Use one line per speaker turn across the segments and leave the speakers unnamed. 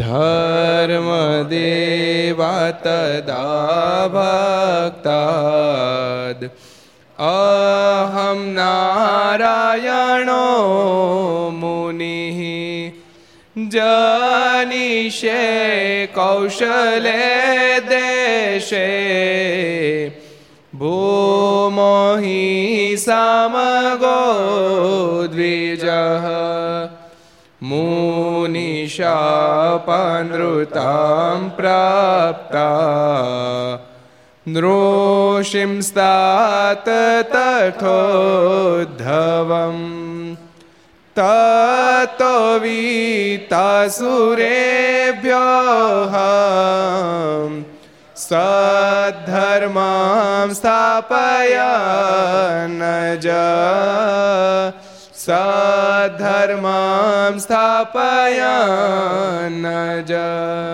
धर्मदेवा तदा भक्ताद् अहं नारायणो मुनिः जनिषे कौशले देशे भूमोहि सामगो द्विजः मुनिशापनृतां प्राप्ता नृषिंस्तात तथोद्धवम् ततो वीतासुरेभ्योः सद्धर्मां स्थापयन् ज સધર્મામ સ્થાપયાન જ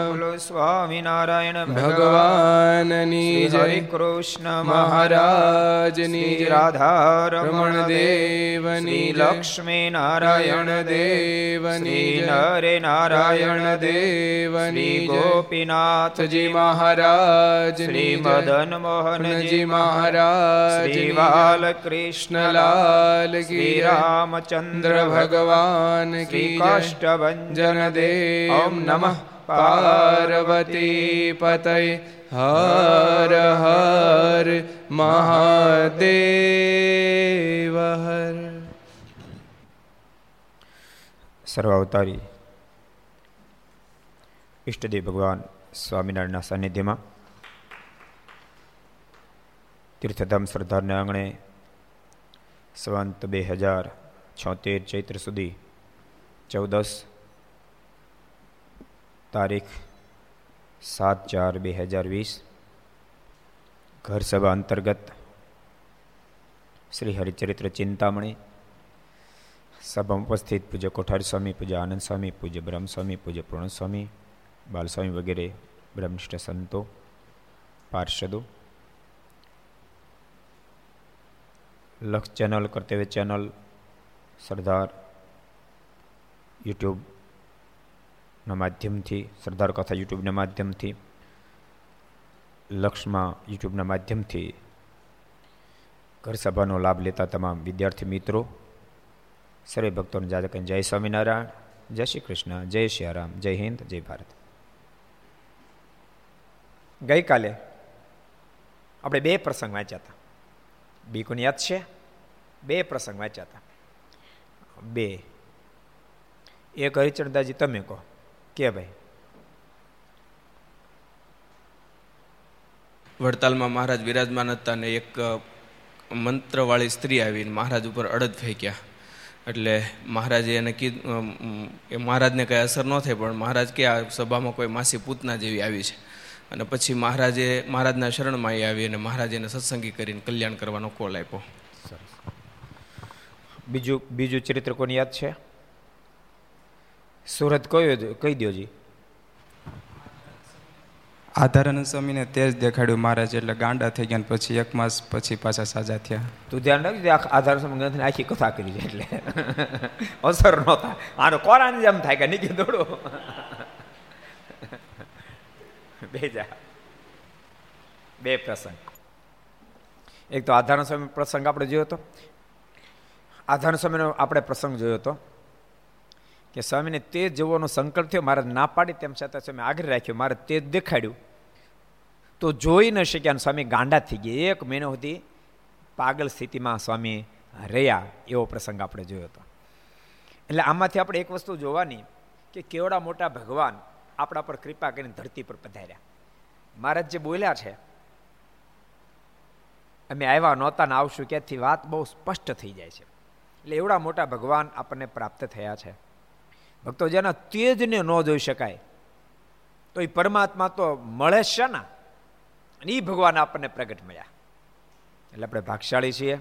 બોલો સ્વામિનારાયણ
ભગવાનની જય
કૃષ્ણ
મહારાજની રાધારમણ
રાધા
રમણ દેવની
લક્ષ્મી નારાયણ
દેવની
નરે નારાયણ
દેવની
ગોપીનાથજી
જી મહારાજ
શ્રી મદન મોહનજી
મહારાજ
શ્રી
બાલકૃષ્ણલાલ
શ્રી
કી જય.
રામચંદ્ર
ચંદ્ર ભગવાન
શ્રી
કી જય.
કાષ્ટભંજન
જનદેવ
ઓમ નમઃ
પાર્વતી પતય હર હર મહાદેવ હર
સર્વાવતારી ઈષ્ટદેવ ભગવાન સ્વામિનારાયણના સાનિધ્યમાં તીર્થધામ સરદારના આંગણે સંવંત બે હજાર છોતેર ચૈત્ર સુધી ચૌદસ તારીખ સાત ચાર બે હજાર વીસ ઘર સભા અંતર્ગત શ્રી હરિચરિત્ર ચિંતામણી સભામાં ઉપસ્થિત પૂજ્ય કોઠારી સ્વામી પૂજ્ય આનંદ સ્વામી પૂજ્ય બ્રહ્મ સ્વામી પૂજ્ય પૂર્ણ સ્વામી બાલસ્વામી વગેરે બ્રહ્મનિષ્ઠ સંતો પાર્ષદો લક્ષ ચેનલ કર્તવ્ય ચેનલ સરદાર યુટ્યુબના માધ્યમથી, સરદાર કથા યુટ્યુબના માધ્યમથી, લક્ષમાં યુટ્યુબના માધ્યમથી ઘર સભાનો લાભ લેતા તમામ વિદ્યાર્થી મિત્રો, સર્વે ભક્તોને જાદક જય સ્વામિનારાયણ, જય શ્રી કૃષ્ણ, જય શ્રી રામ જય હિન્દ, જય ભારત. ગઈકાલે આપણે બે પ્રસંગ વાંચ્યા હતા. બીકોને યાદ છે? બે પ્રસંગ વાંચ્યા હતા. બે. એક હરિચરણદાસજી તમે કહો. કે ભાઈ?
વડતાલમાં મહારાજ વિરાજમાન હતા ને એક મંત્રવાળી સ્ત્રી આવીને મહારાજ ઉપર અડદ ફેંક્યા. એટલે મહારાજે એને કીધું એ મહારાજને કંઈ અસર ન થઈ પણ મહારાજ કે આ સભામાં કોઈ માસી પૂતના જેવી આવી છે. અને પછી મહારાજે મહારાજના શરણમાં એ આવી અને મહારાજે એને સત્સંગી કરીને કલ્યાણ કરવાનો કોલ આપ્યો.
બીજું બીજું ચરિત્ર કોને યાદ છે? સુરત કયો કહી દો જી?
આધારાનંદ સ્વામીને તે જ દેખાડ્યું મહારાજ એટલે ગાંડા થઈ ગયા પછી એક માસ પછી પાછા સાજા થયા.
તું ધ્યાન રાખજો આધાર સમય ગ્રંથની આખી કથા કરી છે એટલે. અસર ન થાય. આનો કોરાની જેમ થાય કે નીચે દોડો. બેજા. બે પ્રસંગ. એક તો આધાર સ્વામી પ્રસંગ આપણે જોયો હતો આધાર સ્વામીનો આપણે પ્રસંગ જોયો હતો કે સ્વામીને તે જોવાનો સંકલ્પ થયો, મારે ના પાડી તેમ છતાં સ્વામી આગ્રહ રાખ્યો, મારે તે જ દેખાડ્યું. તો જોઈ ન શક્યા અને સ્વામી ગાંડા થઈ ગયા. એક મહિનો સુધી પાગલ સ્થિતિમાં સ્વામી રહ્યા એવો પ્રસંગ આપણે જોયો હતો. એટલે આમાંથી આપણે એક વસ્તુ જોવાની કે કેવડા મોટા ભગવાન આપણા પર કૃપા કરીને ધરતી પર પધાર્યા. મહારાજ જે બોલ્યા છે, અમે આવ્યા નહોતા ને આવશું ક્યાંથી વાત બહુ સ્પષ્ટ થઈ જાય છે. એટલે એવડા મોટા ભગવાન આપણને પ્રાપ્ત થયા છે. ભક્તો, જેના તેજને ન જોઈ શકાય, તો એ પરમાત્મા તો મળે છે ને? એ ભગવાન આપણને પ્રગટ મળ્યા. એટલે આપણે ભાગશાળી છીએ.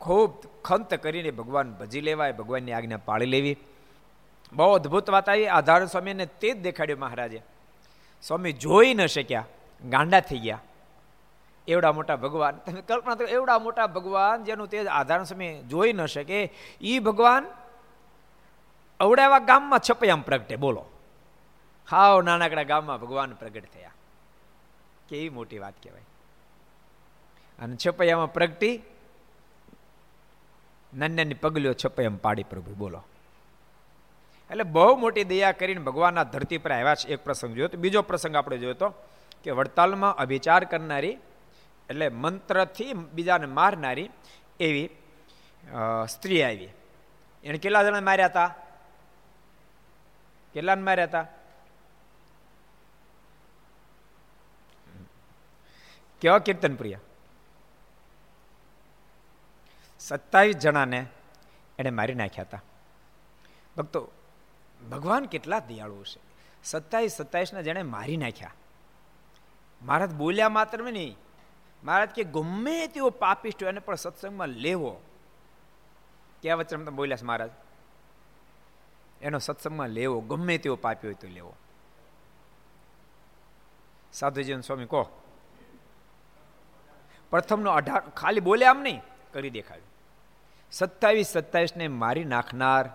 ખૂબ ખંત કરીને ભગવાન ભજી લેવાય, ભગવાનની આજ્ઞા પાળી લેવી. બહુ અદભુત વાત આવી. આધાર સ્વામીને તે જ દેખાડ્યું મહારાજે. સ્વામી જોઈ ન શક્યા, ગાંડા થઈ ગયા. એવડા મોટા ભગવાન. તમે કલ્પના કરો, એવડા મોટા ભગવાન જેનું તે આધાર સમય જોઈ ન શકે એ ભગવાન અવડાવા ગામમાં છપૈયામ પ્રગટે, બોલો. હાવ નાનકડા ગામમાં ભગવાન પ્રગટ થયા. કેવી મોટી વાત કહેવાય. અને છપૈયામાં પ્રગટી નાની પગલીઓ છપૈયામાં પાડી પ્રભુ, બોલો. એટલે બહુ મોટી દયા કરીને ભગવાનના ધરતી પર આવ્યા છે. એક પ્રસંગ જોયો તો, બીજો પ્રસંગ આપણે જોયો તો, કે વડતાલમાં અભિચાર કરનારી એટલે મંત્રથી બીજાને મારનારી એવી સ્ત્રી આવી. એને કેટલા જણા માર્યા હતા કેટલાને માર્યા હતા કેવા કીર્તન પ્રિય સત્તાવીસ જણાને એને મારી નાખ્યા હતા ભક્તો, ભગવાન કેટલા દયાળુ છે. સત્તાવીસ સત્તાવીસના જેણે મારી નાખ્યા. મહારાજ બોલ્યા માત્ર નહીં. મહારાજ કે ગમે તેવો પાપિષ્ટ એને પણ સત્સંગમાં લેવો. ક્યાં વચન તમે બોલ્યા છે મહારાજ? એનો સત્સંગમાં લેવો, ગમે તેવો પાપી હોય તો લેવો. સાધુજીવન સ્વામી કહો. પ્રથમનો અઢાર, ખાલી બોલે આમ નહીં, કરી દેખાડ્યું. સત્તાવીસ સત્તાવીસને મારી નાખનાર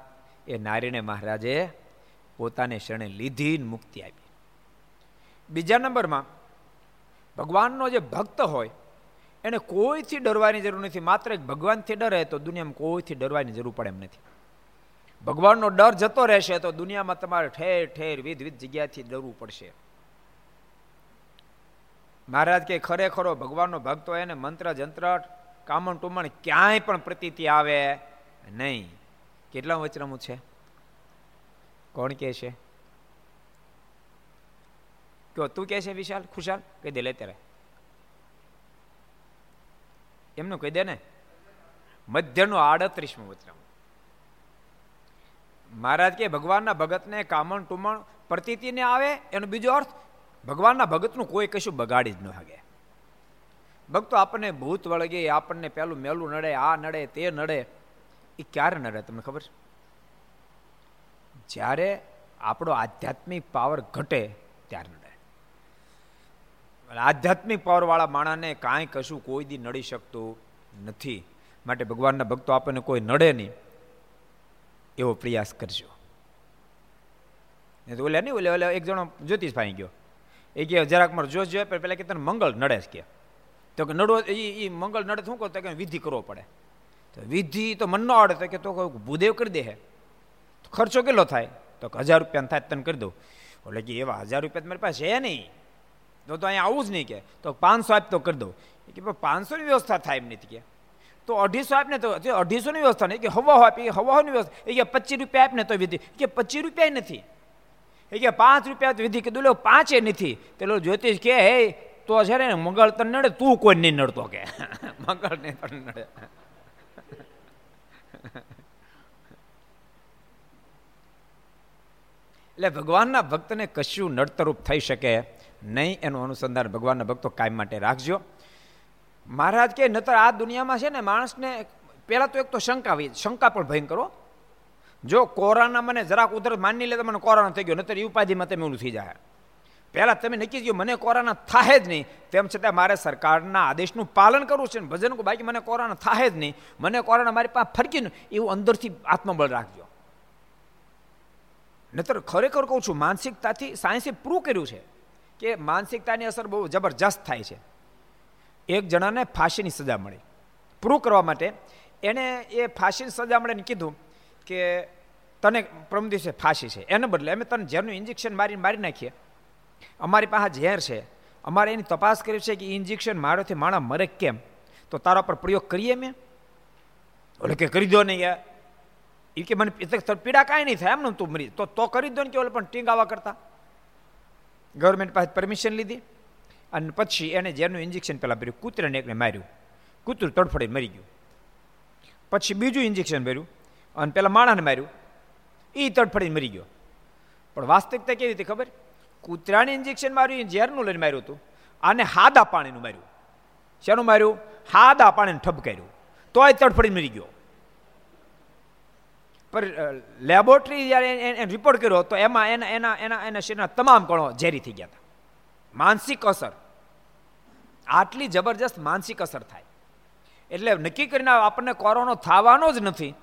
એ નારીને મહારાજે પોતાને શરણે લીધી મુક્તિ આપી. બીજા નંબરમાં ભગવાનનો જે ભક્ત હોય, એને કોઈથી ડરવાની જરૂર નથી. માત્ર એક ભગવાનથી ડરે તો દુનિયામાં કોઈથી ડરવાની જરૂર પડે એમ નથી. ભગવાનનો ડર જતો રહેશે તો દુનિયામાં તમારે ઠેર ઠેર વિધ વિધ જગ્યાથી ડરવું પડશે. મહારાજ કે ખરેખરો ભગવાનનો ભક્ત હોય એને મંત્ર, જંત્ર, કામણ, ટુમણ ક્યાંય પણ પ્રતીતિ આવે નહીં. કેટલા વચરામું છે? કોણ કે છે? કયો તું કે છે, વિશાલ, ખુશાલ? કહી દે, લે ત્યારે. એમનું કહી દે ને? મધ્યનું આડત્રીસમું વચરામ મહારાજ કે, ભગવાનના ભગતને કામણ ટુમણ પ્રતીતિને આવે? એનો બીજો અર્થ, ભગવાનના ભગતનું કોઈ કશું બગાડી જ ન શકે. ભક્તો આપણને ભૂત વળગે, આપણને પેલું મેલું નડે, આ નડે, તે નડે એ ક્યારે નડે તમને ખબર? જ્યારે આપણો આધ્યાત્મિક પાવર ઘટે, ત્યારે આધ્યાત્મિક પાવરવાળા માણસને કાંઈ કશું કોઈ દી નડી શકતું નથી. માટે ભગવાનના ભક્તો આપણને કોઈ નડે નહીં. એવો પ્રયાસ કરજો. ઓલે નહીં, ઓલે ઓલે, એક જણો જ્યોતિષભાઈ ગયો. એ કે જરાક મારે જોશ જોઈએ પેલા કે તને મંગળ નડે છે કે. તો કે નડવો એ મંગળ નડે શું કહો? તો કે વિધિ કરવો પડે. તો વિધિ તો મન ન આવડે તો કે તો ભૂદેવ કરી દે હે. ખર્ચો કેટલો થાય? તો હજાર રૂપિયા થાય તને કરી દઉં. એટલે કે એવા હજાર રૂપિયા મારી પાસે છે નહીં. તો તો અહીંયા આવું જ નહીં કે. તો પાંચસો આપ તો કરી દઉં કે પાંચસોની વ્યવસ્થા થાય એમ નથી કે. તો અઢીસો આપને તો અઢીસોની વ્યવસ્થા નહીં કે હવા આપી હવાની વ્યવસ્થા. એ કે પચીસ રૂપિયા આપને તો વિધિ. કે પચીસ રૂપિયા નથી. એ કે પાંચ રૂપિયા વિધિ કીધું. લો, પાંચે નથી. પેલો જ્યોતિષ કે, હે, તો છે ને મંગળ તને નડે, તું કોઈ નહીં નડતો કે. મંગળ નહીં તને નડે. એટલે ભગવાનના ભક્તને કશું નડતરૂપ થઈ શકે નહીં, એનું અનુસંધાન ભગવાનના ભક્તો કાયમ માટે રાખજો. મહારાજ કે, નતર આ દુનિયામાં છે ને માણસને પહેલાં તો એક તો શંકા શંકા પણ ભયંકર કરો જો કોરોના મને જરાક ઉધર માની લે તો મને કોરોના થઈ ગયો, નતર એ ઉપાધિમાં તમે ઓલું થઈ જાય પહેલાં તમે નક્કી જો મને કોરોના થાય જ નહીં. તેમ છતાં મારે સરકારના આદેશનું પાલન કરવું છે ને ભજન બાકી મને કોરોના થાય જ નહીં. મને કોરોના મારી પાસે ફરકી એવું અંદરથી આત્મબળ રાખજો. નતર ખરેખર કહું છું, માનસિકતાથી સાયન્સે પ્રૂવ કર્યું છે. કે માનસિકતાની અસર બહુ જબરજસ્ત થાય છે. એક જણાને ફાંસીની સજા મળી. પ્રૂવ કરવા માટે એણે એ ફાંસીની સજા મળે કીધું કે તને પ્રમ દિવસે ફાંસી છે. એને બદલે અમે તને ઝેરનું ઇન્જેક્શન મારીને મારી નાખીએ. અમારી પાસે ઝેર છે. અમારે એની તપાસ કરી છે કે ઇન્જેક્શન મારોથી માણા મરે કેમ? તો તારા પર પ્રયોગ કરીએ મેં ઓલે કે કરી દો નહીં યાર. એ કે મને પીડા કાંઈ નહીં થાય એમનું તું મરી. તો તો કરી દો ને કે ઓલે પણ ટીંગાવા કરતા. ગવર્મેન્ટ પાસે પરમિશન લીધી અને પછી એને ઝેરનું ઇન્જેક્શન પહેલાં ભર્યું, કૂતરાને એકને માર્યું. કૂતરું તડફડીને મરી ગયું. પછી બીજું ઇન્જેક્શન ભર્યું અને પેલા માણાને માર્યું. એ તડફડીને મરી ગયો. પણ વાસ્તવિકતા કેવી રીતે ખબર? કૂતરાને ઇન્જેક્શન માર્યું એ ઝેરનું લઈને માર્યું હતું. આને હાદા પાણીનું માર્યું. શેનું માર્યું? હાદા પાણીને ઠપકાર્યું તોય તડફડી મરી ગયો. પર લેબોરેટરી જ્યારે રિપોર્ટ કર્યો, તો એમાં એના એના એના એના શરીરના તમામ કણો ઝેરી થઈ ગયા હતા. માનસિક અસર. આટલી જબરજસ્ત માનસિક અસર થાય. એટલે નક્કી કરીને આપણને કોરોનો થવાનો જ નથી,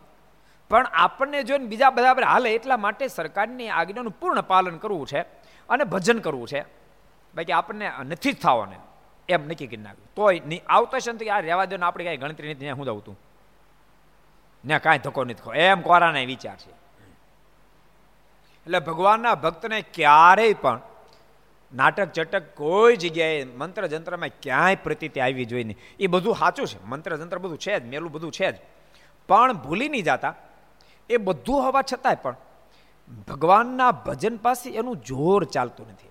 પણ આપણને જોઈને બીજા બધા આપણે હાલે એટલા માટે સરકારની આજ્ઞાનું પૂર્ણ પાલન કરવું છે અને ભજન કરવું છે. બાકી આપણને નથી જ થવાને એમ. નક્કી કરી નાખ્યું. તોય આવતા છે ને આ રહેવા દો આપણે કાંઈ ગણતરી નથી હું દઉં તું ને કાંઈ ધક્કો નથી ખો એમ કોરાના વિચાર છે. એટલે ભગવાનના ભક્તને ક્યારેય પણ નાટક ચટક કોઈ જગ્યાએ મંત્ર જંત્રમાં ક્યાંય પ્રતિતિ આવી જોઈએ નહીં. એ બધું સાચું છે. મંત્ર જંત્ર બધું છે જ, મેલું બધું છે જ. પણ ભૂલી નહીં જતા. એ બધું હોવા છતાંય પણ ભગવાનના ભજન પાસે એનું જોર ચાલતું નથી.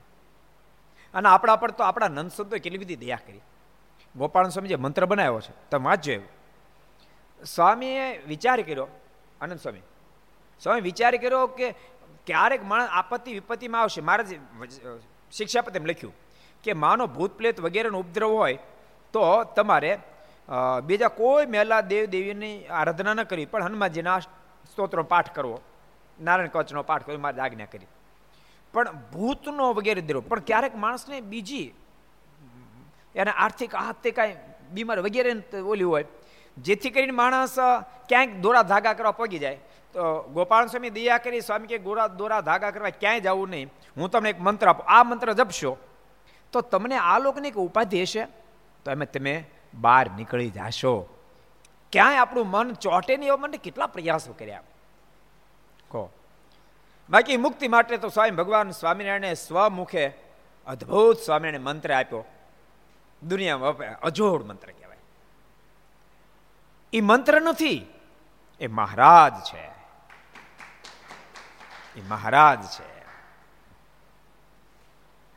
અને આપણા પર તો આપણા નંદ સંતોએ કેટલી બધી દયા કરી. ગોપાલ સ્વામી જે મંત્ર બનાવ્યો છે. તમે વાંચજો એવું. સ્વામીએ વિચાર કર્યો, આનંદ સ્વામી સ્વામી વિચાર કર્યો કે ક્યારેક માણસ આપત્તિ વિપત્તિમાં આવશે. મારે એમ લખ્યું કે માનો ભૂત પ્લેત વગેરેનો ઉપદ્રવ હોય તો તમારે બીજા કોઈ મેલા દેવ દેવીની આરાધના ન કરવી. પણ હનુમાનજીના સ્તોત્રો પાઠ કરવો, નારાયણ કવચનો પાઠ કરવો મારે આજ્ઞા કરી. પણ ભૂતનો વગેરે દેવો પણ ક્યારેક માણસને બીજી, એને આર્થિક આહતે કાંઈ બીમાર વગેરે ઓલી હોય જેથી કરીને માણસ ક્યાંક દોરા ધાગા કરવા પગી જાય. તો ગોપાલ સ્વામી દયા કરી, સ્વામી કે ગોરા, દોરા ધાગા કરવા ક્યાંય જવું નહીં. હું તમને એક મંત્ર આપું. આ મંત્ર જપશો, તો તમને આ લોકોને એક ઉપાધિ હશે? તો એમ તમે બહાર નીકળી જાશો. ક્યાંય આપણું મન ચોટે નહીં એવા મને કેટલા પ્રયાસો કર્યા. કહો. બાકી મુક્તિ માટે તો સ્વામી ભગવાન સ્વામિનારાયણે સ્વમુખે અદ્ભુત સ્વામિનારાયણ મંત્ર આપ્યો. દુનિયામાં અજોડ મંત્ર કહેવાય. એ મંત્ર નથી. એ મહારાજ છે. એ મહારાજ છે.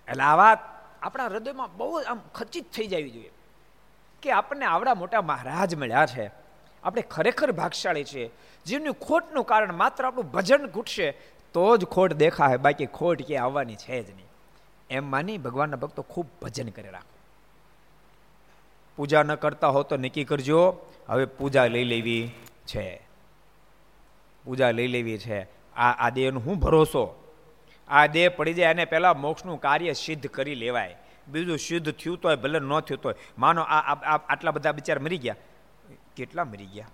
એટલે આ વાત આપણા હૃદયમાં બહુ આમ ખચિત થઈ જવી જોઈએ કે આપણને આવડા મોટા મહારાજ મળ્યા છે. આપણે ખરેખર ભાગશાળી છીએ. જીવની ખોટનું કારણ માત્ર આપણું ભજન ઘૂટશે તો જ ખોટ દેખાય બાકી ખોટ કે આવવાની છે જ નહીં. એમ માની ભગવાનના ભક્તો ખૂબ ભજન કરી રાખો. પૂજા ન કરતા હો તો નક્કી કરજો, હવે પૂજા લઈ લેવી છે. પૂજા લઈ લેવી છે. આ આ દેહનો હું ભરોસો? આ દેહ પડી જાય અને પહેલાં મોક્ષનું કાર્ય સિદ્ધ કરી લેવાય. બીજું સિદ્ધ થયું તોય, ભલે ન થયું તોય. માનો આ આટલા બધા બિચાર મરી ગયા. કેટલા મરી ગયા?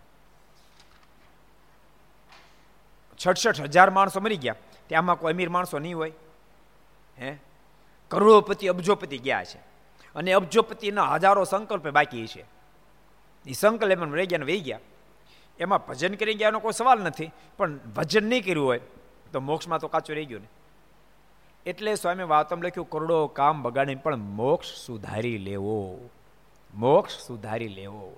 છઠસઠ હજાર માણસો મરી ગયા. ત્યાંમાં કોઈ અમીર માણસો નહીં હોય. હે? કરોડોપતિ, અબજોપતિ ગયા છે. અને અબજોપતિના હજારો સંકલ્પ બાકી છે. એ સંકલ્પ એમાં રહી ગયા ને વહી ગયા. એમાં ભજન કરી ગયાનો કોઈ સવાલ નથી, પણ ભજન નહીં કર્યું હોય તો મોક્ષમાં તો કાચું રહી ગયું ને. એટલે સ્વામી વાતમ લખ્યું, કરોડો કામ બગાડીને પણ મોક્ષ સુધારી લેવો. મોક્ષ સુધારી લેવો.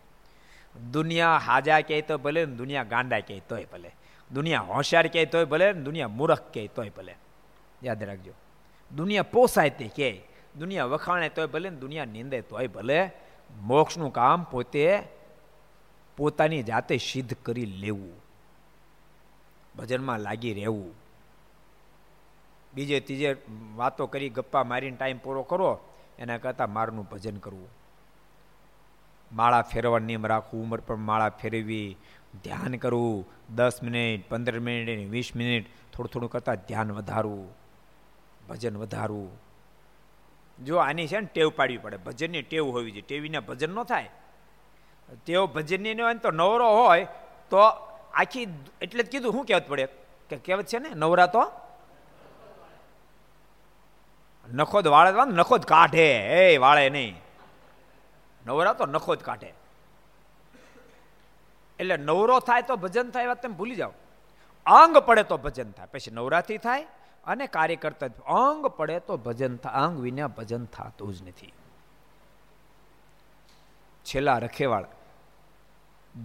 દુનિયા હાજા કહે તો ભલે દુનિયા ગાંડા કહે તોય ભલે. દુનિયા હોશિયાર કહે તોય ભલે દુનિયા મૂર્ખ કહે તોય ભલે. યાદ રાખજો. દુનિયા પોસાય તે કહે દુનિયા વખાણે તોય ભલે દુનિયા નિંદે તોય ભલે, મોક્ષનું કામ પોતે પોતાની જાતે સિદ્ધ કરી લેવું, ભજનમાં લાગી રહેવું. બીજે ત્રીજે વાતો કરી, ગપ્પા મારીને ટાઈમ પૂરો કરો, એના કરતાં મારનું ભજન કરવું. માળા ફેરવા નિયમ રાખવું, ઉંમર પર માળા ફેરવી, ધ્યાન કરવું, દસ મિનિટ, પંદર મિનિટ, વીસ મિનિટ, થોડું થોડું કરતાં ધ્યાન વધારવું, ભજન વધારવું. જો આની છે ને ટેવ પાડવી પડે. ભજનની ટેવ હોવી જોઈએ. ટેવીને ભજન ન થાય. તેઓ ભજનની ન હોય તો નવરો હોય તો આખી એટલે જ કીધું, શું કહેવત પડે? કે કહેવત છે ને, નવરા તો નખોદ વાળે નખોદ કાઢે. એ વાળે નહીં. નવરા તો નખોદ કાઢે. એટલે નવરો થાય તો ભજન થાય વાત તમે ભૂલી જાઓ. અંગ પડે તો ભજન થાય. પછી નવરાથી થાય અને કાર્ય કરતા અંગ પડે તો ભજન અંગ વિના ભજન થતું જ નથી. છેલ્લા રખેવાળ,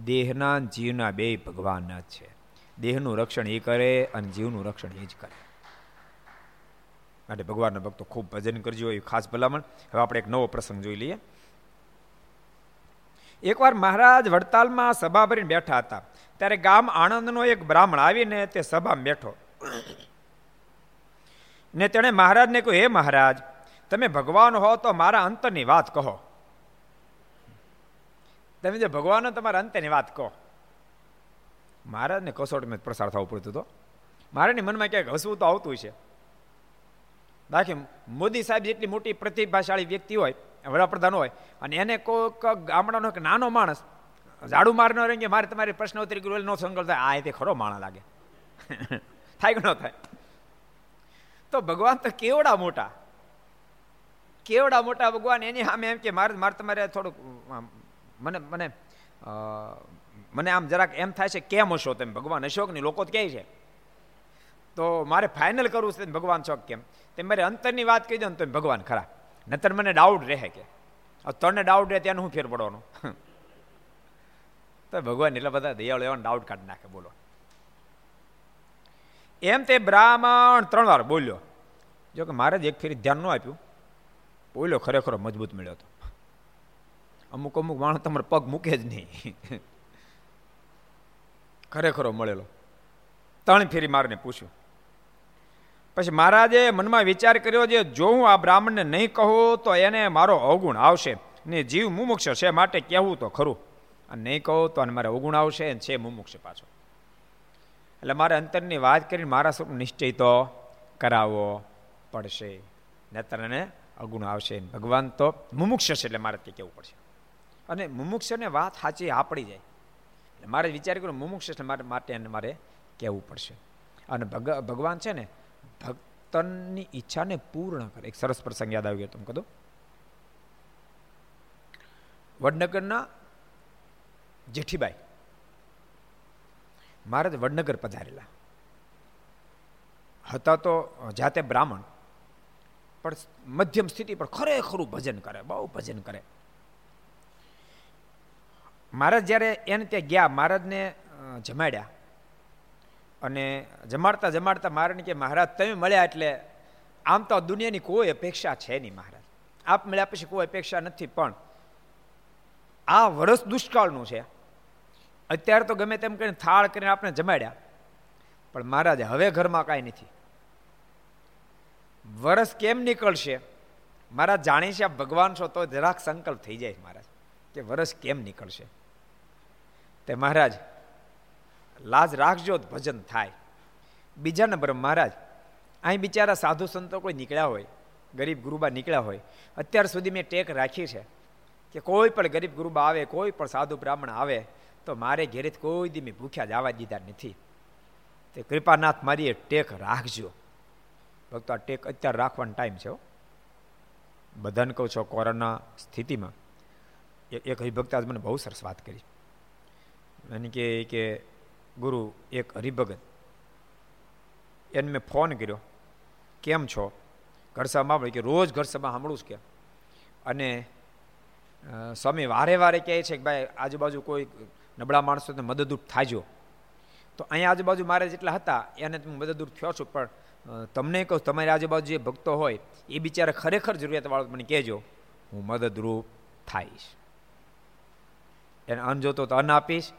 દેહના જીવના બે ભગવાન જ છે. દેહનું રક્ષણ એ કરે અને જીવનું રક્ષણ એ જ કરે. માટે ભગવાનના ભક્તો ખૂબ ભજન કરજો, એ ખાસ ભલામણ. હવે આપણે એક નવો પ્રસંગ જોઈ લઈએ. એકવાર મહારાજ વડતાલમાં સભા ભરીને બેઠા હતા. ત્યારે ગામ આણંદનો એક બ્રાહ્મણ આવીને તે સભામાં બેઠો. ને તેણે મહારાજને કહ્યું, હે મહારાજ, તમે ભગવાન હો તો મારા અંતરની વાત કહો. તમે જે ભગવાન તમારા અંતની વાત કહો. મહારાજને કસોટમાં પ્રસાર થવું પડતું હતો મારાની મનમાં ક્યાંક હસવું તો આવતું છે બાકી મોદી સાહેબ જેટલી મોટી પ્રતિભાશાળી વ્યક્તિ હોય, વડાપ્રધાન હોય, અને એને કોઈક ગામડાનો એક નાનો માણસ ઝાડુ મારનો રહે મારે તમારી પ્રશ્નોત્તરી ગૃહ ન સંકલ્પ થાય, આ તે ખરો માણા લાગે. થાય કે ન થાય? તો ભગવાન તો કેવડા મોટા? કેવડા મોટા ભગવાન? એની સામે એમ કે, મારે મારે તમારે થોડુંક મને મને મને આમ જરાક એમ થાય છે, કેમ હશો તમે? ભગવાન અશોકની લોકો કહે છે. તો મારે ફાઇનલ કરવું છે ભગવાન છો કેમ તે મારે અંતરની વાત કહી દો ને તો ભગવાન ખરા. નતર મને ડાઉટ રહે કે. તને ડાઉટ રહે ત્યાં હું ફેર પડવાનો? તો ભગવાન એટલા બધા દયાળુ એવા ડાઉટ કાઢી નાખે, બોલો. એમ તે બ્રાહ્મણ ત્રણ વાર બોલ્યો. જો કે મારે જ એક ફેરી ધ્યાન ન આપ્યું. બોલ્યો ખરેખર મજબૂત મળ્યો હતો અમુક અમુક માણસ તમારે પગ મૂકે જ નહીં. ખરેખરો મળેલો. ત્રણ ફેરી મારને પૂછ્યું. પછી મહારાજે મનમાં વિચાર કર્યો છે જો હું આ બ્રાહ્મણને નહીં કહું તો એને મારો અવગુણ આવશે ને જીવ મુમુક્ષ છે માટે કહેવું તો ખરું. અને નહીં કહું તો અને મારે અવગુણ આવશે છે મુમુક્ષ પાછો. એટલે મારે અંતરની વાત કરીને મારા સ્વરૂપ નિશ્ચય તો કરાવવો પડશે. નતર એને અવગુણ આવશે ભગવાન તો મુમુક્ષ છે એટલે મારે તે કહેવું પડશે. અને મુમુક્ષને વાત સાચી આપડી જાય. એટલે મારે વિચાર કર્યો મુમુક્ષ એટલે મારે માટે એને મારે કહેવું પડશે. અને ભગવાન છે ને ભક્તની ઈચ્છાને પૂર્ણ કરે. એક સરસ પ્રસંગ યાદ આવી ગયો તમે કદો વડનગરના જેઠીબાઈ. મહારાજ વડનગર પધારેલા. હતા તો જાતે બ્રાહ્મણ, પણ મધ્યમ સ્થિતિ પર ખરેખરું ભજન કરે, બહુ ભજન કરે. મહારાજ જ્યારે એને ત્યાં ગયા, મહારાજને જમાડ્યા. અને જમાડતા જમાડતા મારણ કે, મહારાજ, તમે મળ્યા એટલે આમ તો દુનિયાની કોઈ અપેક્ષા છે નહીં મહારાજ. આપ મળ્યા પછી કોઈ અપેક્ષા નથી, પણ આ વર્ષ દુષ્કાળનું છે. અત્યારે તો ગમે તેમ કરીને થાળ કરીને આપણે જમાડ્યા. પણ મહારાજ, હવે ઘરમાં કાંઈ નથી. વરસ કેમ નીકળશે? મહારાજ જાણી છે ભગવાન છો, તો જરાક સંકલ્પ થઈ જાય મહારાજ, કે વરસ કેમ નીકળશે? તે મહારાજ, લાજ રાખજો ભજન થાય. બીજા નંબર, મહારાજ, અહીં બિચારા સાધુ સંતો કોઈ નીકળ્યા હોય, ગરીબ ગુરુબા નીકળ્યા હોય, અત્યાર સુધી મેં ટેક રાખી છે, કે કોઈ પણ ગરીબ ગુરુબા આવે, કોઈ પણ સાધુ બ્રાહ્મણ આવે તો મારે ઘેરેથી કોઈ દી મેં ભૂખ્યા જવા દીધા નથી. તે કૃપાનાથ મારી ટેક રાખજો. ભક્તો, આ ટેક અત્યારે રાખવાનો ટાઈમ છે બધાને કહું છો, કોરોના સ્થિતિમાં એક હરિભક્ત આજ મને બહુ સરસ વાત કરી. એને કે કે, ગુરુ, એક હરિભગત, એને મેં ફોન કર્યો, કેમ છો? ઘરસભામાં આપણે કે, રોજ ઘરસભા સાંભળું છું કે. અને સ્વામી વારે વારે કહે છે કે, ભાઈ, આજુબાજુ કોઈ નબળા માણસોને મદદરૂપ થાજો. તો અહીંયા આજુબાજુ મારે જેટલા હતા, એને તમે મદદરૂપ થયો છો, પણ તમને કહું, તમારી આજુબાજુ જે ભક્તો હોય, એ બિચારા ખરેખર જરૂરિયાતવાળો મને કહેજો, હું મદદરૂપ થાઈશ. એને અન્ન જોતો તો અન્ન આપીશ,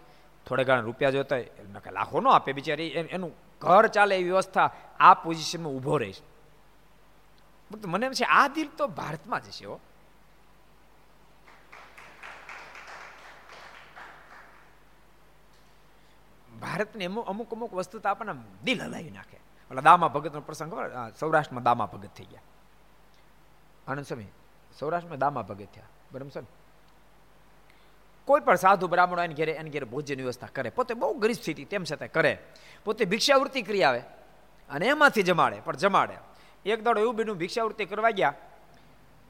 થોડા ઘણા રૂપિયા જોતા હોય લાખો ન આપે બિચારી, એનું ઘર ચાલે એ વ્યવસ્થા આ પોઝિશનમાં ઊભો રહીશ. મને એમ છે, આ દિલ તો ભારતમાં જ છે હો. ભારતની અમુક અમુક અમુક વસ્તુ તો આપણને દિલ હલાવી નાખે. એટલે દામા ભગતનો પ્રસંગ ખબર? સૌરાષ્ટ્રમાં દામા ભગત થઈ ગયા. આનંદ સ્વામી, સૌરાષ્ટ્રમાં દામા ભગત થયા. બરાબર સ્વામી? કોઈ પણ સાધુ બ્રાહ્મણો એને ઘેરે એને ઘેરે ભોજન વ્યવસ્થા કરે. પોતે બહુ ગરીબ સ્થિતિ, તેમ છતાં કરે. પોતે ભિક્ષાવૃત્તિ કરી આવે અને એમાંથી જમાડે, પણ જમાડે. એક દાડો એવું બીનું ભિક્ષાવૃત્તિ કરવા ગયા,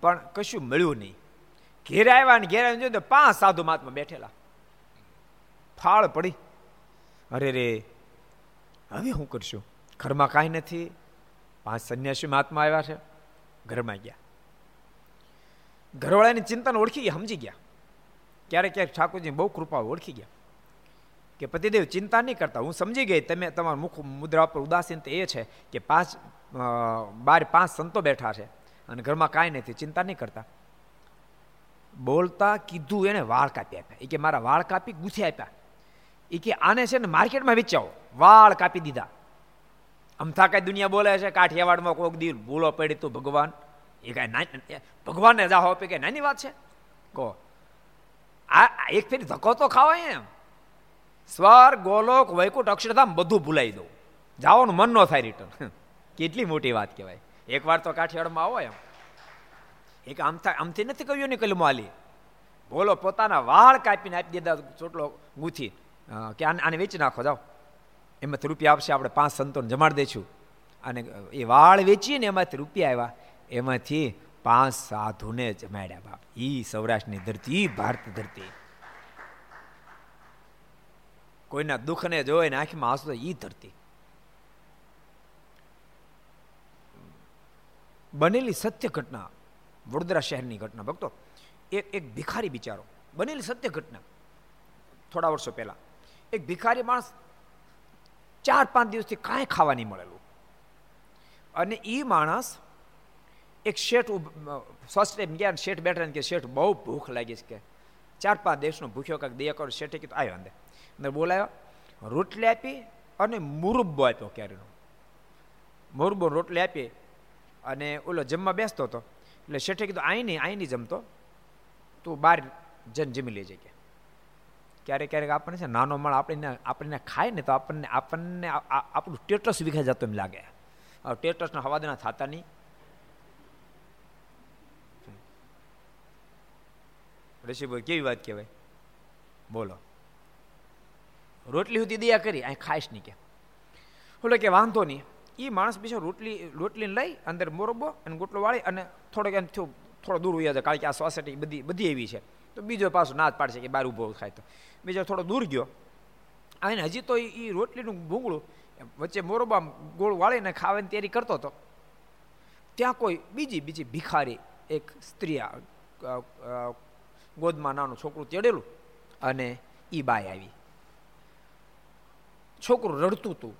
પણ કશું મળ્યું નહીં. ઘેરે આવ્યા ને ઘેરે જોયું તો પાંચ સાધુ મહાત્મા બેઠેલા. ફાળ પડી. અરે રે, હવે શું કરશું? ઘરમાં કાંઈ નથી. પાંચ સંન્યાસી મહાત્મા આવ્યા છે. ઘરમાં ગયા. ઘરવાળાની ચિંતાને ઓળખી ગયા, સમજી ગયા. ક્યારેક ક્યારેક ઠાકોરજી બહુ કૃપા ઓળખી ગયા. કે પતિદેવ ચિંતા નહીં કરતા. હું સમજી ગઈ, તમે તમારા મુખ મુદ્રા પર ઉદાસીનતા એ છે કે પાંચ બાર પાંચ સંતો બેઠા છે અને ઘરમાં કાંઈ નથી, ચિંતા નહીં કરતા. બોલતા કીધું એને વાળ કાપી આપ્યા. એ કે મારા વાળ કાપી ગુથી આપ્યા. એ કે આને છે ને માર્કેટમાં વેચાવો. વાળ કાપી દીધા. અમથા કઈ દુનિયા બોલે છે કાઠિયાવાડમાં કોઈક દી ભૂલો પડી તું ભગવાન. એ કાંઈ ભગવાનને જાહો આપી કે નાની વાત છે? કહો. આ એક ફેરી ધક્કો તો ખાવાય એમ. સ્વર, ગોલોક વૈકુટ અક્ષરધામ બધું ભૂલાઈ દઉં. જાઓનું મન ન થાય રિટર્ન કેટલી મોટી વાત કહેવાય. એકવાર તો કાઠિયાવાડમાં આવો એમ. એક આમ થાય આમથી નથી કહ્યું ને કલમો આલી. બોલો, પોતાના વાળ કાપીને આપી દીધા ચોટલો ગૂંથી કે આને આને વેચી નાખો, જાઓ. એમાંથી રૂપિયા આપશે, આપણે પાંચ સંતોને જમાડી દઈશું અને એ વાળ વેચીને એમાંથી રૂપિયા આવ્યા. એમાંથી પાંચ સાધુને જમાડ્યા બાપ. એ સૌરાષ્ટ્રની ધરતી ભારત ધરતી. કોઈના દુઃખને જોઈને આંખમાં આંસુ એ ધરતી. બનેલી સત્ય ઘટના, વડોદરા શહેરની ઘટના. ભક્તો, એક એક ભિખારી બિચારો. બનેલી સત્ય ઘટના. થોડા વર્ષો પહેલા. એક ભિખારી માણસ ચાર, પાંચ દિવસથી કાંઈ ખાવા નહીં મળેલું. અને એ માણસ એક શેઠ ફર્સ્ટ ટાઈમ ગયા શેઠ બેઠા કે, શેઠ, બહુ ભૂખ લાગી છે કે. ચાર, પાંચ દેશનો ભૂખ્યો કાંઈક દયા કરો. શેઠે કીધું આવ્યો અંદર. અંદર બોલાયો, રોટલી આપી અને મુરબ્બો આપ્યો ક્યારેનો. મુરબ્બો રોટલી આપી અને ઓલો જમવા બેસતો હતો. એટલે શેઠે કીધું અહીં નહીં અહીં નહીં જમતો. તું બહાર જન જમી લેજે કે. ક્યારેક ક્યારેક આપણને છે નાનો માળ આપણને આપણને ખાય ને તો આપણને આપણને આપણું ટેટસ વિખાઈ જતો એમ લાગે. ટેટસના હવાદના થતા નહીં. ઋષિભાઈ કેવી વાત કહેવાય? બોલો. રોટલી સુધી દયા કરી, અહીં ખાઈશ નહીં કે. બોલો કે વાંધો નહીં. એ માણસ બીજો રોટલી, રોટલીને લઈ, અંદર મોરબો અને ગોટલો વાળી અને થોડોક એમ થયું, થોડો દૂર ઉયા જાય. કારણ કે આ સોસાયટી બધી બધી એવી છે. તો બીજો પાછો ના જ પાડશે કે બાર ઊભો ખાય તો. બીજો થોડો દૂર ગયો. આને હજી તો એ રોટલીનું ભૂંગળું વચ્ચે મોરબા ગોળ વાળીને ખાવાની તૈયારી કરતો હતો. ત્યાં કોઈ બીજી બીજી ભિખારી એક સ્ત્રી ગોદમાં નાનું છોકરું તેડેલું અને એ બાય આવી. છોકરું રડતું હતું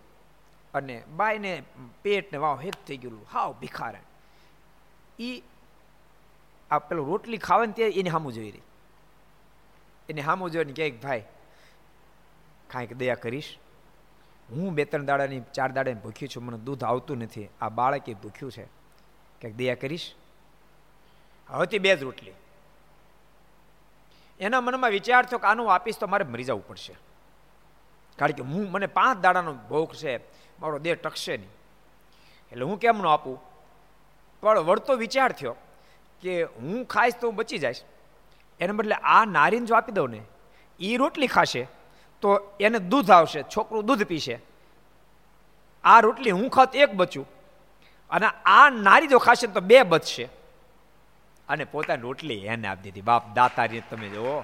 અને બાયને પેટ ને વાવ હેક થઈ ગયેલું. હાવ ભિખારણ. એ આ પેલું રોટલી ખાવાની ત્યાં એની સામું જોઈ રહી. એને સામો જોઈને ક્યાંક ભાઈ, કાંઈક દયા કરીશ? હું બે ત્રણ દાડાની, ચાર દાડાની ભૂખ્યું છું, મને દૂધ આવતું નથી. આ બાળકે ભૂખ્યું છે. ક્યાંક દયા કરીશ? હવેથી બે જ રોટલી. એના મનમાં વિચાર થયો કે આનું આપીશ તો મારે મરી જવું પડશે. કારણ કે હું, મને પાંચ દાડાનો ભોગ છે, મારો દેહ ટકશે નહીં. એટલે હું કેમનો આપું? પણ વળતો વિચાર થયો કે હું ખાઈશ તો હું બચી જઈશ. એને બદલે આ નારીને જો આપી દઉં ને એ રોટલી ખાશે, તો એને દૂધ આવશે, છોકરું દૂધ પીશે. આ રોટલી હું ખાત એક બચું અને આ નારી જો ખાશે તો બે બચશે. અને પોતાની રોટલી એને આપી દીધી. બાપ દાતારી તમે જુઓ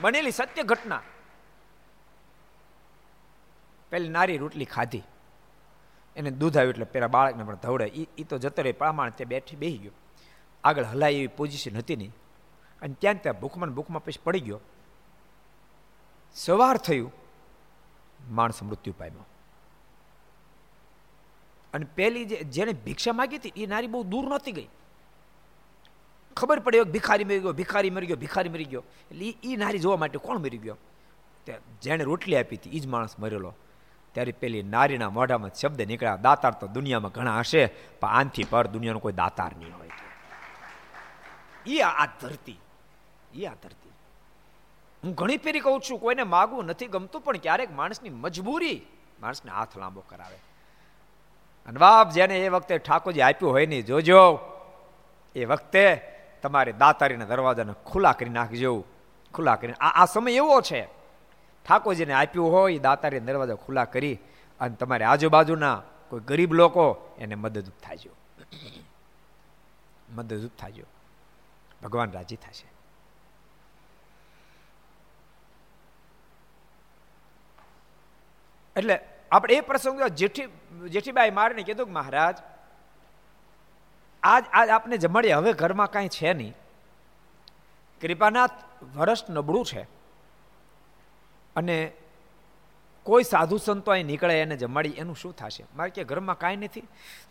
બનેલી સત્ય ઘટના. પેલી નારી રોટલી ખાધી. એને દૂધ આવ્યું એટલે પેલા બાળકને પણ ધવડે એ તો જતો રહે, પ્રમાણ તે બેઠી બેસી ગયો. આગળ હલાય એવી પોઝિશન હતી નહીં. અને ત્યાં ત્યાં ભૂખમાં ભૂખમાં પછી પડી ગયો. સવાર થયું, માણસ મૃત્યુ પામ્યો. અને પેલી જે, જેને ભિક્ષા માગી હતી, એ નારી બહુ દૂર નહોતી ગઈ. ખબર પડી ભિખારી મરી ગયો, ભિખારી મરી ગયો, ભિખારી મરી ગયો. એટલે એ નારી જોવા માટે કોણ મરી ગયો? જેણે રોટલી આપી હતી એ જ માણસ મરેલો. ત્યારે પેલી નારીના મોઢામાં શબ્દ નીકળ્યા, દાતાર તો દુનિયામાં ઘણા હશે, પણ આનથી પર દુનિયાનો કોઈ દાતાર નહીં હોય. એ આ ધરતી. એ આ ધરતી. હું ઘણી ફેરી કહું છું, કોઈને માગવું નથી ગમતું, પણ ક્યારેક માણસની મજબૂરી માણસને હાથ લાંબો કરાવે. અને બાપ, જેને એ વખતે ઠાકોરજી આપ્યું હોય નહીં જોજો. એ વખતે તમારે દાતારીના દરવાજાને ખુલ્લા કરી નાખજો. ખુલ્લા કરીને આ આ સમય એવો છે. ઠાકોરજીને આપ્યું હોય દાતારીના દરવાજા ખુલ્લા કરી અને તમારી આજુબાજુના કોઈ ગરીબ લોકો એને મદદરૂપ થાજો. મદદરૂપ થાજો. ભગવાન રાજી થશે. એટલે આપણે એ પ્રસંગ જેઠી, જેઠીબાઈ મારીને કીધું કે મહારાજ, આજ આજ આપને જમાડીએ, હવે ઘરમાં કાંઈ છે નહીં. કૃપાનાથ વરસ નબળું છે. અને કોઈ સાધુ સંતો અહીં નીકળે એને જમાડી, એનું શું થશે? મારે કે ઘરમાં કાંઈ નથી.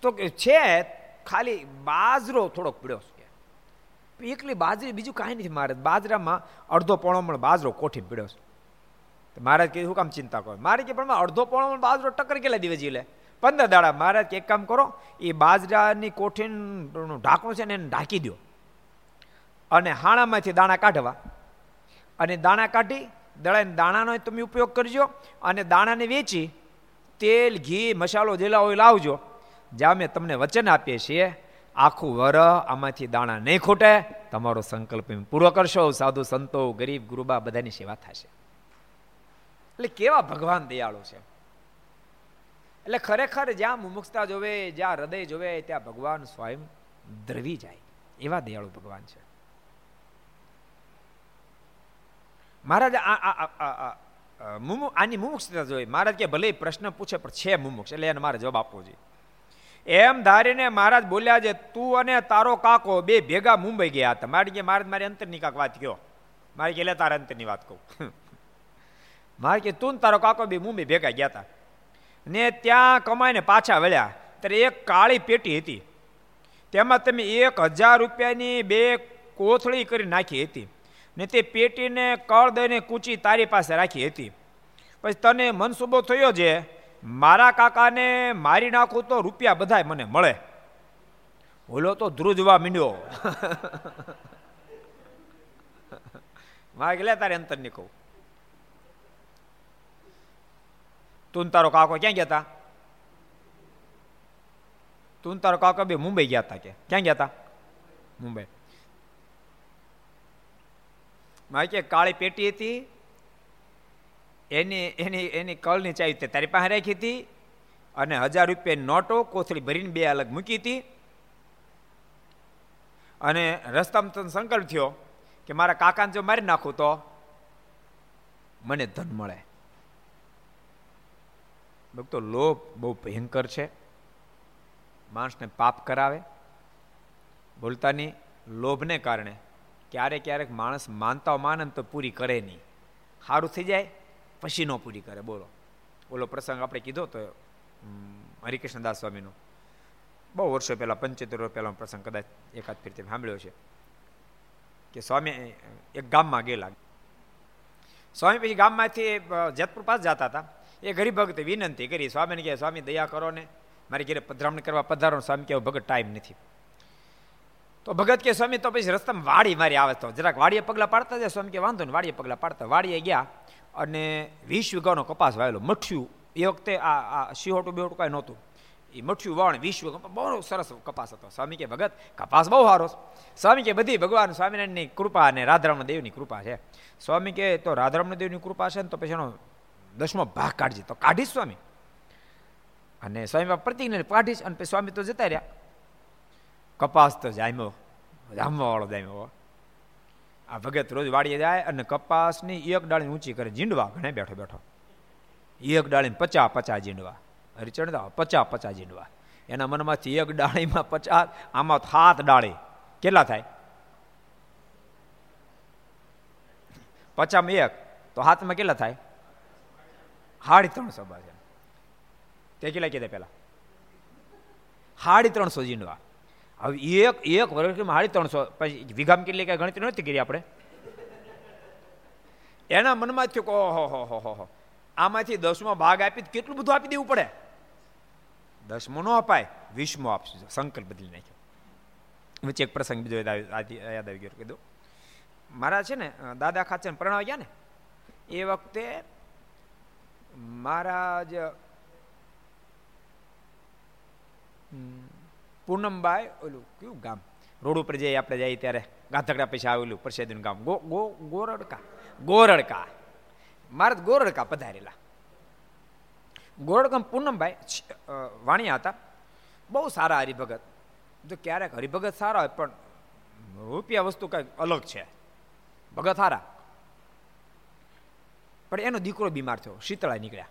તો છે, ખાલી બાજરો થોડોક પીડ્યો છે એકલી બાજરી બીજું કાંઈ નથી મારે. બાજરામાં અડધો પોણો પણ બાજરો કોઠી પીડ્યો છે. મહારાજ કે શું કામ ચિંતા કરો? મારે કે, પણ અડધો પોણો બાજરો ટક્કર કેટલા દિવસ લે પંદર દાડા. મહારાજ એક કામ કરો, એ બાજરાની કોઠીનું ઢાંકણું છે ને એને ઢાંકી દો અને હાણામાંથી દાણા કાઢવા. અને દાણા કાઢી દળાઈને દાણાનો તમે ઉપયોગ કરજો અને દાણાને વેચી, તેલ, ઘી, મસાલો જેલા હોય લાવજો. જ્યાં અમે તમને વચન આપીએ છીએ, આખું વર આમાંથી દાણા નહીં ખૂટે. તમારો સંકલ્પ પૂરો કરશો. સાધુ, સંતો, ગરીબ, ગુરુબા બધાની સેવા થશે. એટલે કેવા ભગવાન દયાળુ છે? એટલે ખરેખર જ્યાં મુમુક્ષતા જોવે, જ્યાં હૃદય જોવે, ત્યાં ભગવાન સ્વયં દ્રવી જાય. એવા દયાળુ ભગવાન છે. મહારાજ આની મુમુક્ષતા જોઈએ મહારાજ કે ભલે પ્રશ્ન પૂછે, પણ છે મુમુક્ષ. એટલે એને મારે જવાબ આપવો જોઈએ. એમ ધારીને મહારાજ બોલ્યા છે, તું અને તારો કાકો બે ભેગા મુંબઈ ગયા હતા. મારે કે મહારાજ મારી અંતરની કાંક વાત કયો. મારે કે, લે, તારા અંતરની વાત કહું. મારે કે તું તારો કાકો બી મુંબઈ ભેગા ગયા હતા ને ત્યાં કમાઈને પાછા વળ્યા. ત્યારે એક કાળી પેટી હતી. તેમાં તમે એક હજાર રૂપિયાની બે કોથળી કરી નાખી હતી. ને તે પેટીને કળ દઈને કૂચી તારી પાસે રાખી હતી. પછી તને મનસુબો થયો છે મારા કાકાને મારી નાખું તો રૂપિયા બધાય મને મળે. ઓલો તો ધ્રુજવા મીંડ્યો. મારે લે તારે અંતરની કહું તું તારો કાકો ક્યાં ગયા હતા તું તારો કાકો બે મુંબઈ ગયા હતા કે? ક્યાં ગયા હતા મુંબઈ. મારે કે કાળી પેટી હતી, એની એની એની કળની ચાવી તે તારી પાસે રાખી હતી, અને હજાર રૂપિયા નોટો કોથળી ભરીને બે અલગ મૂકી હતી. અને રસ્તામાં તને સંકલ્પ થયો કે મારા કાકાને જો મારી નાખું તો મને ધન મળે. ભક્તો, લોભ બહુ ભયંકર છે. માણસને પાપ કરાવે. બોલતાની લોભને કારણે ક્યારેક ક્યારેક માણસ માનતા માને તો પૂરી કરે નહીં. સારું થઈ જાય, પછી ન પૂરી કરે. બોલો. ઓલો પ્રસંગ આપણે કીધો તો હરિકૃષ્ણદાસ સ્વામીનો. બહુ વર્ષો પહેલાં, પંચોતેર વર્ષ પહેલાં પ્રસંગ કદાચ એકાદ ફીરતે સાંભળ્યો છે કે સ્વામી એક ગામમાં ગયેલા. સ્વામી પછી ગામમાંથી જેતપુર પાસ જતા હતા. એ ગરીબ ભક્ત વિનંતી કરી, સ્વામીને કહે, સ્વામી, દયા કરો ને મારી ઘરે પધરામણ કરવા પધારો સ્વામી કહેવાય ભગત ટાઈમ નથી. તો ભગત કે સ્વામી, તો પછી રસ્તામાં વાડી મારી આવે તો જરાક વાડીએ પગલા પાડતા જાય. સ્વામી કે વાંધો ને વાડીએ પગલા પાડતા. વાડીએ ગયા અને વીસ વીઘાનો કપાસ વાવેલો. મઠ્યું, એ વખતે આ આ શિહોટું બેહોટું કાંઈ નહોતું. એ મઠ્યું વાણ વિશ્વ બહુ સરસ કપાસ હતો. સ્વામી કે ભગત, કપાસ બહુ સારો સ્વામી કે બધી ભગવાન સ્વામિનારાયણની કૃપા અને રાધારમણ દેવની કૃપા છે. સ્વામી કે તો રાધારમણ દેવની કૃપા છે ને તો પછી એનો દસમો ભાગ કાઢજે. તો કાઢીશ સ્વામી. અને સ્વામી પ્રતિજ્ઞા કાઢીશ અને પછી સ્વામી તો જતા રહ્યા. કપાસ તો જામ્યો. જામવા વાળો જામ્યો આ ભગત રોજ વાડીએ જાય અને કપાસની એક ડાળી ઊંચી કરે. ઝીંડવા ઘણે બેઠો બેઠો. એક ડાળીને પચા પચા ઝીંડવા. હરિચંદા પચા પચા ઝીંડવા. એના મનમાંથી એક ડાળીમાં પચાસ, આમાં સાત ડાળી. કેટલા થાય? પચામાં એક. તો હાથમાં કેટલા થાય? સાડી ત્રણસો છે. તે કેટલા કીધા પેલા સાડી ત્રણસો જીંડવા. હવે એક એક વર્ષમાં સાડી ત્રણસો, પછી વિઘામ કેટલી કઈ ગણતરી નથી કરી આપણે? એના મનમાં થયું કે ઓહો, હો હો હો હો. આમાંથી દસમો ભાગ આપી કેટલું બધું આપી દેવું પડે? દસમો નો અપાય, વીસમો આપશું. સંકલ્પ બદલી નાખ્યો. વચ્ચે એક પ્રસંગ બીજો યાદ આવી ગયો, કીધું. મારા છે ને દાદા ખાચર પ્રણવ ગયા ને, એ વખતે મારા પૂનમભાઈ ઓલું કયું ગામ? રોડ ઉપર જઈએ આપણે જઈએ ત્યારે ગાંધકડા પછી આવેલું પ્રસિદ્ધનું ગામ. ગો ગો, ગોરડકા. ગોરડકા. મારે ગોરડકા પધારેલા. ગોરડકા પૂનમભાઈ વાણિયા હતા. બહુ સારા હરિભગત. જો ક્યારેક હરિભગત સારા હોય, પણ રૂપિયા વસ્તુ કંઈક અલગ છે. ભગત સારા. પણ એનો દીકરો બીમાર થયો શીતળા નીકળ્યા.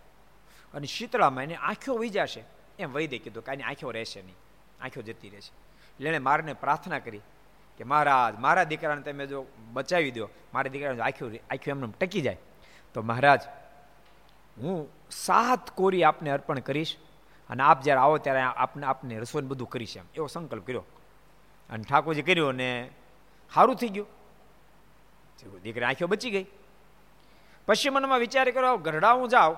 અને શીતળામાં એને આંખો વહી જશે એમ વહી દે કીધું કે આની આંખો રહેશે નહીં, આંખો જતી રહેશે. એટલે એણે મારને પ્રાર્થના કરી કે, મહારાજ, મારા દીકરાને તમે જો બચાવી દો, મારા દીકરાને આંખો આંખો એમને ટકી જાય. તો મહારાજ, હું સાત કોરી આપને અર્પણ કરીશ અને આપ જ્યારે આવો ત્યારે આપને આપને રસોઈ બધું કરીશ એમ. એવો સંકલ્પ કર્યો. અને ઠાકોરજી કર્યો અને સારું થઈ ગયું. દીકરી આંખો બચી ગઈ. પછી મનમાં વિચાર કર્યો ગરડા હું જાઉં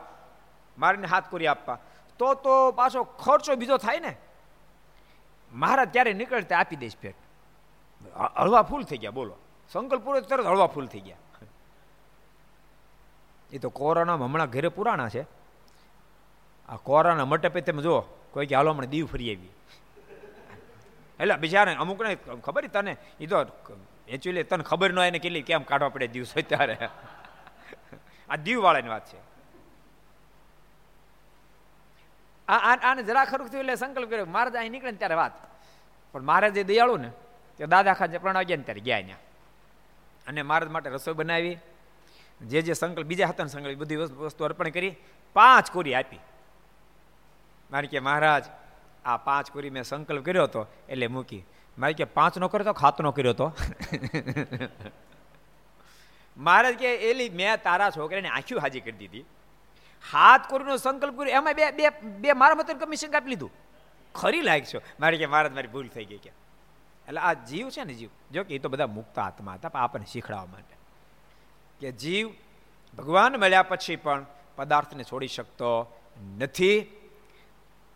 મારીને હાથ કોરી આપવા. તો તો પાછો ખર્ચો બીજો થાય ને. મહારાજ ત્યારે નીકળતા આપી દઈશ ભેટ. હળવા ફૂલ થઈ ગયા, બોલો. સંકલ્પ પૂરો તરત હળવા ફૂલ થઈ ગયા. એ તો કોરોનામાં હમણાં ઘરે પુરાણા છે. આ કોરોના મટપે તમે જુઓ, કોઈ કે, હાલો, હમણાં દીવ ફરી આવી એટલે અમુક અમુકને ખબર તને? એ તો એકચ્યુઅલી તને ખબર ન હોય ને કેટલી કેમ કાઢવા પડે દિવસો ત્યારે આ દીવ વાળાની વાત છે. આને જરા ખરું થયું એટલે સંકલ્પ કર્યો મહારાજ અહીં નીકળે ને ત્યારે વાત. પણ મહારાજ જે દયાળુ ને, તે દાદા ખાન પ્રણાવ ગયા ને ત્યારે ગયા અહીંયા. અને મહારાજ માટે રસોઈ બનાવી. જે જે સંકલ્પ, બીજા હતા ને સંકલ્પ બધી વસ્તુ અર્પણ કરી. પાંચ કોરી આપી. મારે કે મહારાજ, આ પાંચ કોરી મેં સંકલ્પ કર્યો હતો એટલે મૂકી. મારે કે પાંચ નો કર્યો તો ખાતનો કર્યો હતો મહારાજ કે એલી મેં તારા છોકરાને આંખ્યું હાજી કરી દીધી. હાથ કોરીનો સંકલ્પ કર્યો. એમાં બે બે બે મારા મતે કમિશન કાપી લીધું. ખરી લાયક છો. મારે કે મહારાજ મારી ભૂલ થઈ ગઈ કે. એટલે આ જીવ છે ને જીવ. જો કે એ તો બધા મુક્ત આત્મા હતા આપણને શીખડાવવા માટે. કે જીવ ભગવાન મળ્યા પછી પણ પદાર્થને છોડી શકતો નથી.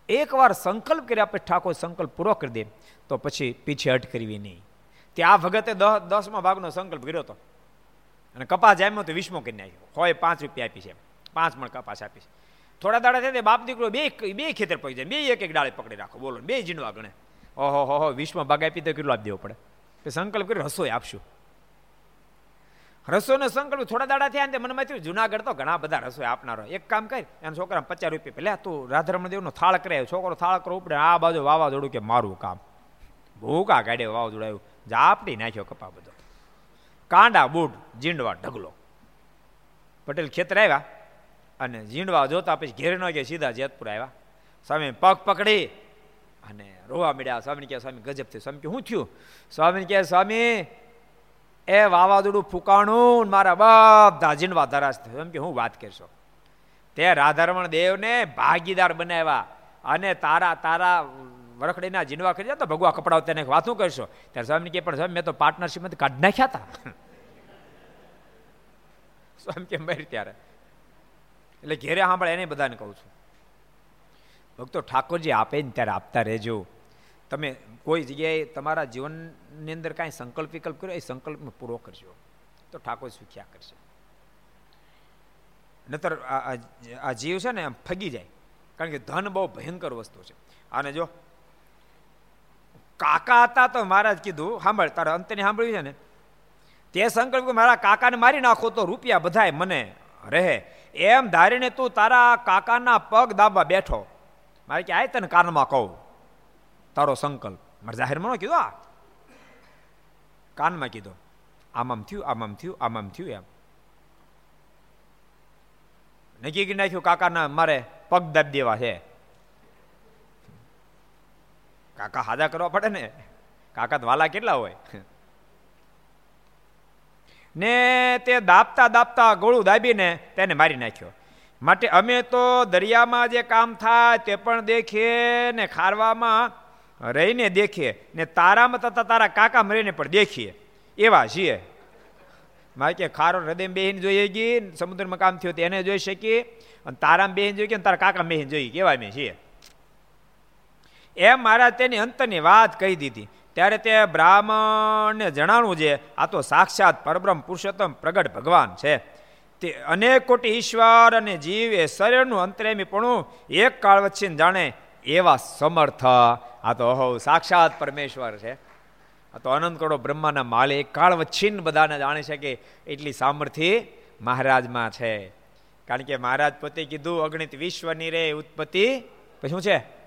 એકવાર સંકલ્પ કર્યા પછી ઠાકોર સંકલ્પ પૂરો કરી દે, તો પછી પીછે હટ કરવી નહીં. ત્યાં ભગતે દસ દસમા ભાગનો સંકલ્પ કર્યો હતો અને કપાસ જામ્યો તો વીસમો કરી નાખ્યો. હોય પાંચ રૂપિયા આપી છે પાંચ મણ કપાસ આપી છે. થોડા દાડા થાય બાપ દીકરો બે બે ખેતર પડી જાય. બે એક એક ડાળે પકડી રાખો. બોલો બે જીણવા ગણે. ઓહો, હો હો, વીસમો ભાગ આપી તો કેટલો આપી દેવો પડે? સંકલ્પ કરી રસોઈ આપશું. રસોઈનો સંકલ્પ થોડા દાડા થયા ને મનમાં થયું, જુનાગઢ તો ઘણા બધા રસોઈ આપનારો. એક કામ કરી, એના છોકરા પચાસ રૂપિયા પેલા તું રાધારમણ દેવનો થાળ કરે છોકરો થાળ કરો ઉપડે આ બાજુ વાવાઝોડું કે મારું કામ. ભૂકા ગાડે વાવાઝોડું આવ્યું. જાપડી નાખ્યો કપા બધો. કાંડા, બૂટ જીંડવા ઢગલો. પટેલ ખેતર આવ્યા અને જીંડવા જોતા પછી ઘેર ન ગયા, સીધા જેતપુર આવ્યા. સ્વામી પગ પકડી અને રોવા મળ્યા સ્વામી કહે સ્વામી, ગજબ થયું. સ્વામી કે શું થયું? સ્વામી કહે સ્વામી, એ વાવાઝોડું ફૂકાણું મારા બધા જીંડવા ધરાશ થયું. એમ કે, હું વાત કરશો? તે રાધારમણ દેવને ભાગીદાર બનાવ્યા અને તારા તારા વરખડીના જીનવા કરી તો ભગવા કપડાઓ તેને વાતું કરશો. ત્યારે સ્વામી કે પણ સ્વામી, મેં તો પાર્ટનરશીપમાંથી કાઢી નાખ્યા હતા સ્વામી કે, મરી ત્યારે. એટલે ઘેરે સાંભળે, એને બધાને કહું છું. ભક્તો, ઠાકોરજી આપે ને ત્યારે આપતા રહેજો. તમે કોઈ જગ્યાએ તમારા જીવનની અંદર કાંઈ સંકલ્પ વિકલ્પ કર્યો એ સંકલ્પને પૂરો કરજો. તો ઠાકોર સુખ્યા કરશે. નતર આ જીવ છે ને ફગી જાય. કારણ કે ધન બહુ ભયંકર વસ્તુ છે. અને જો કાકા હતા તો મહારાજ કીધું, સાંભળ, તારે અંતને સાંભળ્યું છે ને? તે સંકલ્પ મારા કાકાને મારી નાખો તો રૂપિયા બધાય મને રહે. એમ ધારીને તું તારા કાકાના પગ દાબવા બેઠો. મારે કે, આય તને કાનમાં કહું. તારો સંકલ્પ. મારે જાહેરમાં ન કીધું આ? કાનમાં કીધો. આમ આમ થયું આમ આમ થયું આમ આમ થયું એમ. નક્કી કરી નાખ્યું કાકાના મારે પગ દાબી દેવા છે. કાકા હાજા કરવા પડે ને? કાકા વાલા કેટલા હોય? ને તે દાબતા દાબતા ગોળું દાબીને તેને મારી નાખ્યો. માટે અમે તો દરિયામાં જે કામ થાય તે પણ દેખીએ ને ખારવામાં રહીને દેખીએ ને તારામાં તથા તારા કાકા મરીને પણ દેખીએ. એવા છીએ. મારે કે ખારો હૃદય બેહીને જોઈએ ગઈ સમુદ્રમાં કામ થયું તેને જોઈ શકીએ. અને તારામાં બેહીને જોઈ ગઈ તારા કાકા બેહીને જોઈ કેવા અમે છીએ. એમ મારા તેની અંતરની વાત કહી દીધી. ત્યારે તે બ્રાહ્મણને જણાવું છે, આ તો સાક્ષાત પરબ્રહ્મ પુરુષોત્તમ પ્રગટ ભગવાન છે. તે અનેક કોટી ઈશ્વર અને જીવ એ શરીરનું અંતરેમીપણું એક કાળ વચ્ચે જાણે એવા સમર્થ. આ તો અહો સાક્ષાત પરમેશ્વર છે. આ તો અનંત કરોડો બ્રહ્માના માલે એક કાળ વચ્ચીન બધાને જાણી શકે એટલી સામર્થ્ય મહારાજમાં છે. કારણ કે મહારાજ પોતે કીધું, અગણિત વિશ્વની રે ઉત્પત્તિ. પછી શું છે?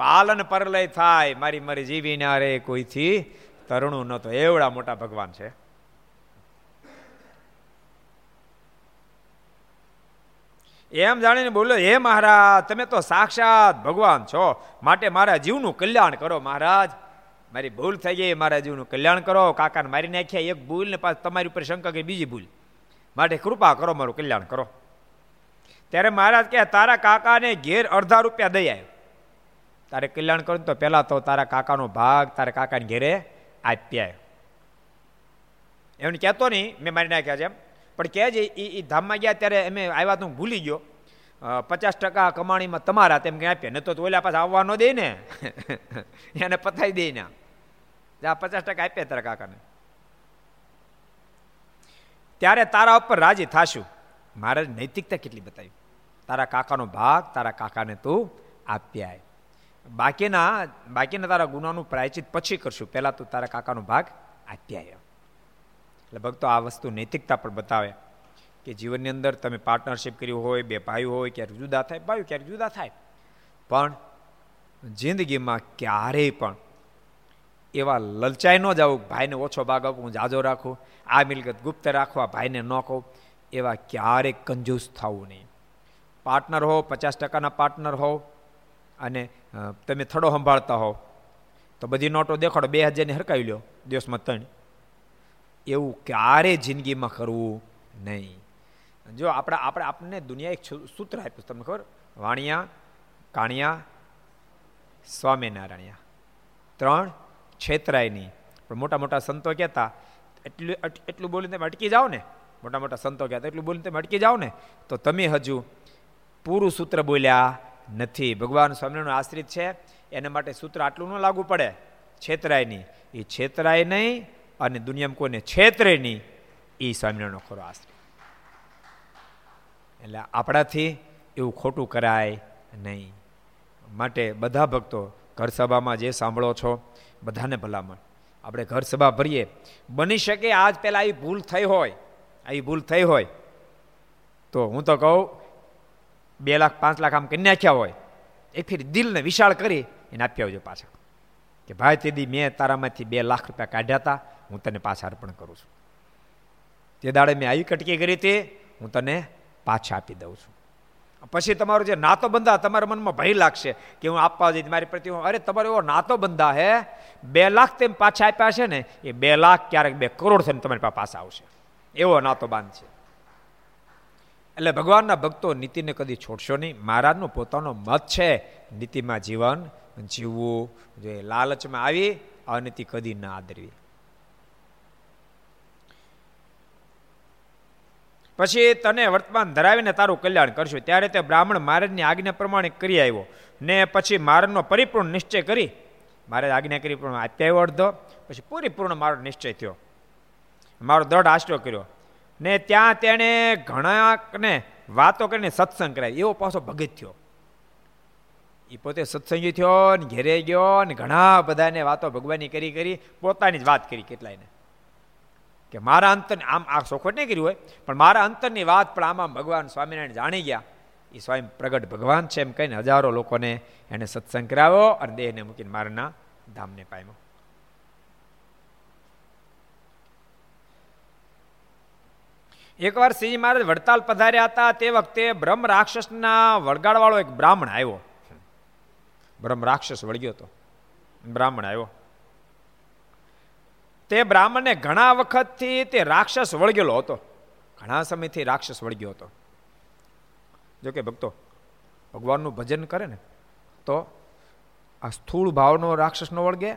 પાલન પરલય થાય. મારી મારી જીવી ના રે કોઈથી તરુણું ન તો એવડા મોટા ભગવાન છે. એમ જાણીને બોલો હે મહારાજ, તમે તો સાક્ષાત ભગવાન છો. માટે મારા જીવનું કલ્યાણ કરો મહારાજ. મારી ભૂલ થઈ ગઈ, મારા જીવનું કલ્યાણ કરો. કાકાને મારી નાખ્યા એક ભૂલ ને પાછ તમારી ઉપર શંકા કે બીજી ભૂલ. માટે કૃપા કરો, મારું કલ્યાણ કરો. ત્યારે મહારાજ કહે, તારા કાકાને ઘેર અડધા રૂપિયા દઈ આવ્યો. તારે કલ્યાણ કરું તો પહેલાં તો તારા કાકાનો ભાગ તારા કાકાને ઘેરે આપ્યા એમને કહેતો નહીં, મેં મારી નાખ્યા છે એમ. પણ કહે છે એ એ ધામમાં ગયા ત્યારે અમે આવ્યા તો હું ભૂલી ગયો. પચાસ ટકા કમાણીમાં તમારા તેમ કંઈ આપ્યા ન તો ઓલા પાસે આવવા ન દે ને એને પતાવી દે ને આ પચાસ ટકા આપ્યા તારા કાકાને. ત્યારે તારા ઉપર રાજી થાશું. મારે નૈતિકતા કેટલી બતાવી? તારા કાકાનો ભાગ તારા કાકાને તું આપ્યા બાકીના બાકીના તારા ગુનાનું પ્રાયચિત પછી કરશું. પહેલાં તું તારા કાકાનો ભાગ આપ્યા એટલે ભક્તો આ વસ્તુ નૈતિકતા પણ બતાવે કે જીવનની અંદર તમે પાર્ટનરશિપ કર્યું હોય, બે ભાઈઓ હોય, ક્યારેક જુદા થાય, ભાઈઓ ક્યારેક જુદા થાય. પણ જિંદગીમાં ક્યારેય પણ એવા લલચાઈ ન જાવું ભાઈને ઓછો ભાગ આપું, હું જાજો રાખું, આ મિલકત ગુપ્ત રાખવા ભાઈને ન કહું. એવા ક્યારેય કંજૂસ થવું નહીં. પાર્ટનર હો, પચાસ ટકાના પાર્ટનર હો અને તમે થડો સંભાળતા હો તો બધી નોટો દેખાડો, બે હજારની હરકાવી લ્યો, દિવસમાં ત્રણ. એવું ક્યારે જિંદગીમાં કરવું નહીં. જો આપણે આપણે આપણને દુનિયા એક સૂત્ર આપ્યું તમને ખબર? વાણિયા, કાણિયા, સ્વામિનારાયણિયા. ત્રણ છેતરાય પણ મોટા મોટા સંતો કહેતા, એટલું એટલું બોલીને તમે અટકી જાઓ ને. મોટા મોટા સંતો કહેતા, એટલું બોલીને તમે અટકી જાઓ ને. તો તમે હજુ પૂરું સૂત્ર બોલ્યા નથી. ભગવાન સ્વામિનારાયણ આશ્રિત છે. એના માટે સૂત્ર આટલું ન લાગુ પડે. છેતરાય નહીં. એ છેતરાય નહીં અને દુનિયામાં કોઈને છેતરે નહીં. એ સ્વામિનારાયણનો ખરો આશ્રિત. એટલે આપણાથી એવું ખોટું કરાય નહીં. માટે બધા ભક્તો ઘર સભામાં જે સાંભળો છો, બધાને ભલામણ. આપણે ઘર સભા ભરીએ. બની શકે આજ પહેલાં આવી ભૂલ થઈ હોય. આવી ભૂલ થઈ હોય. તો હું તો કહું બે લાખ, પાંચ લાખ આમ કરી નાખ્યા હોય, એક ફેર દિલને વિશાળ કરી એને આપી આવજો પાછા. કે ભાઈ તેદી મેં તારામાંથી બે લાખ રૂપિયા કાઢ્યા હતા હું તને પાછા અર્પણ કરું છું. તે દાડે મેં આવી કટકી કરી હતી હું તને પાછા આપી દઉં છું. પછી તમારો જે નાતો બંધા, તમારા મનમાં ભય લાગશે કે હું આપવા જઈ મારી પ્રતિ અરે તમારો એવો નાતો બંધા હે, બે લાખ તેમ પાછા આપ્યા છે ને, એ બે લાખ ક્યારેક બે કરોડ થઈને તમારી પાસે આવશે. એવો નાતો બાંધ છે. એટલે ભગવાનના ભક્તો નીતિને કદી છોડશો નહીં. મહારાજનો પોતાનો મત છે, નીતિમાં જીવન, જીવવું, જે લાલચમાં આવી, અનીતિ કદી ના આદરવી. પછી તને વર્તમાન ધરાવીને તારું કલ્યાણ કરશું. ત્યારે તે બ્રાહ્મણ મહારાજની આજ્ઞા પ્રમાણે કરી આવ્યો. ને પછી મારનો પરિપૂર્ણ નિશ્ચય કરી. મારે આજ્ઞા કરી પણ આપ્યા અડધો. પછી પૂરીપૂર્ણ મારો નિશ્ચય થયો. મારો દઢ આશરો કર્યો. ને ત્યાં તેણે ઘણાને વાતો કરીને સત્સંગ કરાય. એવો પાછો ભગત થયો. એ પોતે સત્સંગી થયો ને ઘેરે ગયો ને ઘણા બધાને વાતો ભગવાનની કરી કરી, પોતાની જ વાત કરી કેટલાયને. કે મારા અંતર આમ આ સોખવટ નહીં કર્યું હોય, પણ મારા અંતરની વાત પણ આમાં ભગવાન સ્વામિનારાયણ જાણી ગયા. એ સ્વયં પ્રગટ ભગવાન છે એમ કહીને હજારો લોકોને એને સત્સંગ કરાવ્યો અને દેહને મૂકીને મારના ધામને પામ્યો એકવાર સિંહ મહારાજ વડતાલ પધાર્યા હતા, તે વખતે બ્રહ્મ રાક્ષસના વળગાડવાળો એક બ્રાહ્મણ આવ્યો. બ્રહ્મ રાક્ષસ વળગ્યો હતો. બ્રાહ્મણ આવ્યો. તે બ્રાહ્મણને ઘણા વખતથી તે રાક્ષસ વળગેલો હતો. ઘણા સમયથી રાક્ષસ વળગ્યો હતો. જો કે ભક્તો, ભગવાનનું ભજન કરે ને, તો આ સ્થૂળ ભાવનો રાક્ષસ ન વળગે,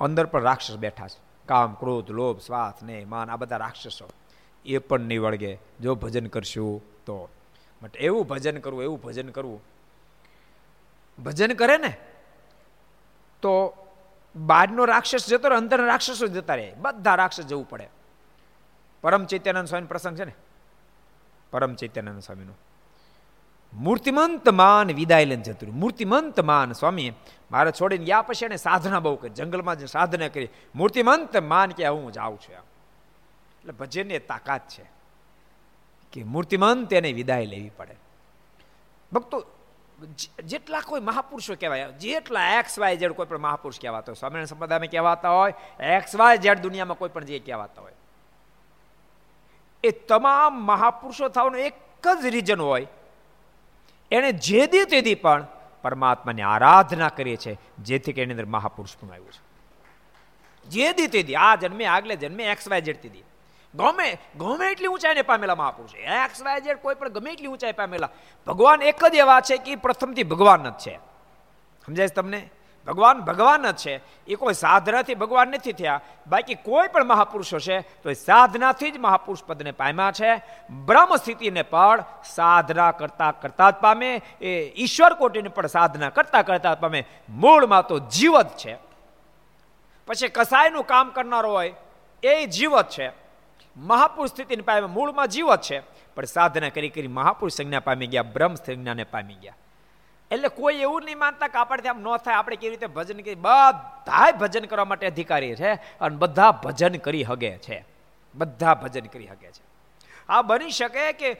અંદર પણ રાક્ષસ બેઠા છે. કામ, ક્રોધ, લોભ સ્વાથ ને માન, આ બધા રાક્ષસો. એ પણ નહીં વળગે જો ભજન કરશું તો. બટ એવું ભજન કરવું, એવું ભજન કરવું. ભજન કરે ને, તો બહારનો રાક્ષસ જતો રહે અંદર રાક્ષસો જતા રહે. બધા રાક્ષસ જવું પડે. પરમ ચૈત્યાનંદ સ્વામી પ્રસંગ છે ને? પરમ ચૈત્યાનંદ સ્વામીનો. મૂર્તિમંત માન વિદાય લઈને જતું મૂર્તિમંત માન સ્વામી મારે છોડીને ગયા પછી એને સાધના બહુ કરી. જંગલમાં જે સાધના કરી. મૂર્તિમંત માન કે હું જાઉં છું એટલે ભજનની તાકાત છે કે મૂર્તિમંત એને વિદાય લેવી પડે. ભક્તો જેટલા કોઈ મહાપુરુષો કહેવાય, જેટલા એક્સ વાય જેડ કોઈ પણ મહાપુરુષ કહેવાતા હોય, સ્વામિનારાયણ સંપ્રદાયમાં કહેવાતા હોય એક્સ વાય જેડ દુનિયામાં કોઈ પણ જે કહેવાતા હોય, એ તમામ મહાપુરુષો થવાનું એક જ રીઝન હોય. એણે જે દી તેથી પણ પરમાત્માની આરાધના કરીએ છે જેથી કે એની અંદર મહાપુરુષ પણ આવ્યું છે. જે દી તેથી આ જન્મે આગલે જન્મે એક્સ વાય જેડ તેથી ગમે ગમે એટલી ઊંચાઈને પામેલા મહાપુરુષ એક્સ વાય ઝેડ કોઈ પણ ગમે એટલી ઊંચાઈ પામેલા. ભગવાન એક જ એવા છે કે પ્રથમથી ભગવાન જ છે. સમજાય તમને? ભગવાન ભગવાન જ છે. એ કોઈ સાધનાથી ભગવાન નથી થયા. બાકી કોઈ પણ મહાપુરુષો છે, તો એ સાધનાથી જ મહાપુરુષ પદને પામ્યા છે. બ્રહ્મ સ્થિતિને પણ સાધના કરતા કરતા જ પામે. એ ઈશ્વર કોટીને પણ સાધના કરતા કરતા પામે. મૂળમાં તો જીવત છે. પછી કસાયનું કામ કરનારો હોય, એ જીવત છે. મહાપુરુષ સ્થિતિને પામે મૂળમાં જીવત છે. પણ સાધના કરી કરી મહાપુરુષ સંજ્ઞા પામી ગયા, બ્રહ્મ સંજ્ઞાને પામી ગયા. એટલે કોઈ એવું નહીં માનતા કે આપણેથી આમ ન થાય, આપણે કેવી રીતે ભજન કરી બધા ભજન કરવા માટે અધિકારી છે અને બધા ભજન કરી હગે છે. બધા ભજન કરી હગે છે. આ બની શકે કે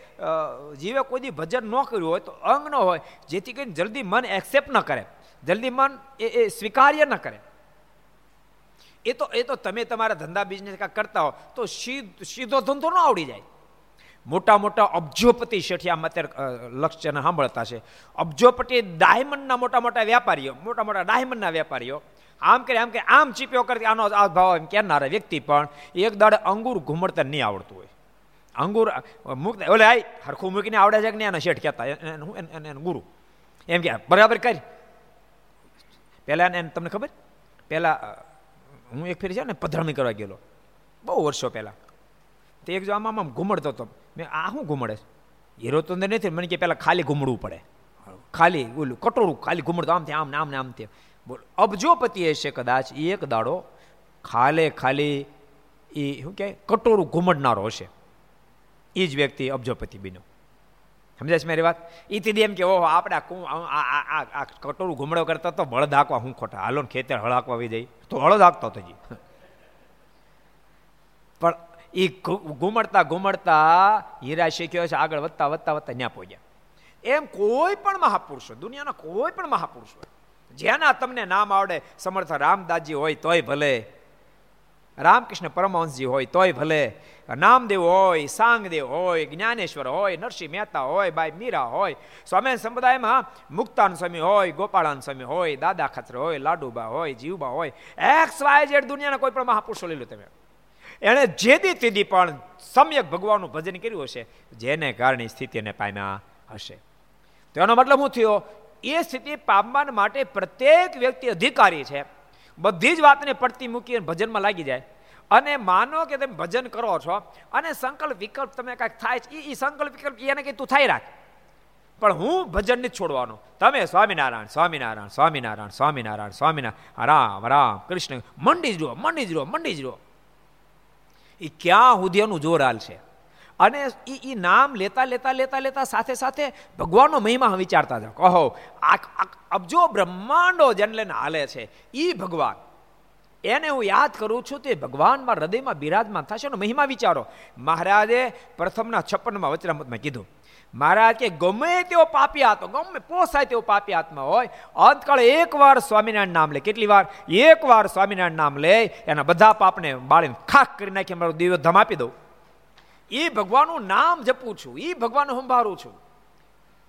જીવે કોઈ ભજન ન કર્યું હોય તો અંગ ન હોય, જેથી કરીને જલ્દી મન એક્સેપ્ટ ન કરે. જલ્દી મન એ સ્વીકાર્ય ન કરે. એ તો એ તો તમે તમારા ધંધા બિઝનેસ કરતા હો, તો સીધો ધંધો ન આવડી જાય. મોટા મોટા અબજોપતિ શેઠિયા અત્યારે લક્ષ્યને સાંભળતા છે. અબજોપતિ ડાયમંડના મોટા મોટા વેપારીઓ મોટા મોટા ડાયમંડના વેપારીઓ આમ કરે, આમ કે આમ ચીપ્યો કરતી, આનો આ ભાવ એમ કહેનારા વ્યક્તિ પણ એક દાડે અંગુર ઘુમડતા નહીં આવડતું હોય. અંગુર મૂક ઓલે આઈ હરખું મૂકીને આવડે છે કે નહીં એના શેઠ કહેતા? હું ગુરુ. એમ કે, બરાબર કરી. પહેલાં એને, તમને ખબર? પહેલાં હું એક ફેરી છે ને પધરામણી કરવા ગયેલો. બહુ વર્ષો પહેલાં. તે એક જો આમાં આમ ઘૂમડતો હતો. મેં આ શું ઘુમડે? હીરો તો અંદર નથી, મને કે પહેલાં ખાલી ઘૂમડવું પડે. ખાલી, ઓલું, કટોરું, ખાલી ઘુમડતો, આમ આમ આમ ને આમ તે બોલ અબજોપતિ હશે કદાચ એક દાડો ખાલે ખાલી એ શું કહેવાય કટોરું ઘૂમડનારો હશે. એ જ વ્યક્તિ અબજોપતિ બન્યો. સમજાય છે મારી વાત? તીધી એમ કે, ઓહો, આપણે આ કટોરું ઘૂમડો કરતા તો હળદ હાંકવા હું ખોટા. હાલો ને ખેતર હળ હાંકવા આવી જાય તો હળદ હાંકતો હતો જી. પણ એ ઘુમડતા ઘુમડતા હીરા શીખ્યો છે, આગળ વધતા વધતા વધતા ત્યાં પહોંચ્યા. એમ કોઈ પણ મહાપુરુષો દુનિયાના કોઈ પણ મહાપુરુષો જેના તમને નામ આવડે, સમર્થ રામદાસજી હોય, તોય ભલે રામકૃષ્ણ પરમહંસજી હોય તોય ભલે. નામદેવ હોય, સાંગદેવ હોય, જ્ઞાનેશ્વર હોય, નરસિંહ મહેતા હોય, બાઈ મીરા હોય સ્વામી સંપ્રદાયમાં મુક્તાન સ્વામી હોય, ગોપાળાન સ્વામી હોય, દાદા ખત્ર હોય, લાડુબા હોય, જીવબા હોય, એક્સ વાય જેડ દુનિયાના કોઈ પણ મહાપુરુષો લઈ લો તમે. એણે જેદી તેદી પણ સમ્યક ભગવાનનું ભજન કર્યું હશે, જેને કારણે સ્થિતિને પામ્યા હશે. તો એનો મતલબ શું થયો? એ સ્થિતિ પામવા માટે પ્રત્યેક વ્યક્તિ અધિકારી છે. બધી જ વાતને પડતી મૂકી ભજનમાં લાગી જાય. અને માનો કે તમે ભજન કરો છો, અને સંકલ્પ વિકલ્પ તમે કાંઈક થાય છે એ સંકલ્પ વિકલ્પ એને કંઈ તું થાય રાખ. પણ હું ભજન જ છોડવાનું. તમે સ્વામિનારાયણ સ્વામિનારાયણ સ્વામિનારાયણ સ્વામિનારાયણ સ્વામિનારાયણ, રામ રામ, કૃષ્ણ, મંડી જ રહો, મંડી જ રહો, મંડી જ રહો. એ ક્યાં સુધી એનું જોર હાલ છે અને એ એ નામ લેતા લેતા લેતા લેતા સાથે સાથે ભગવાનનો મહિમા વિચારતા જાઓ. કહો અબજો બ્રહ્માંડો જેને હાલે છે એ ભગવાન. એને હું યાદ કરું છું તે ભગવાનમાં હૃદયમાં બિરાજમાન થશે મહિમા વિચારો. મહારાજે પ્રથમના છપ્પનમાં વચરામતમાં કીધું, મહારાજ કે ગમે તેવો પાપી આત્મા, ગમે પોસાય તેવો પાપી આત્મા હોય, અંતકાળે એકવાર સ્વામિનારાયણ નામ લે. કેટલી વાર? એકવાર સ્વામિનારાયણ નામ લે, એના બધા પાપને બાળીને ખાખ કરી નાખી, મારો દિવ્ય ધમ આપી દઉં. એ ભગવાનનું નામ જપું છું એ ભગવાન સંભાળું છું.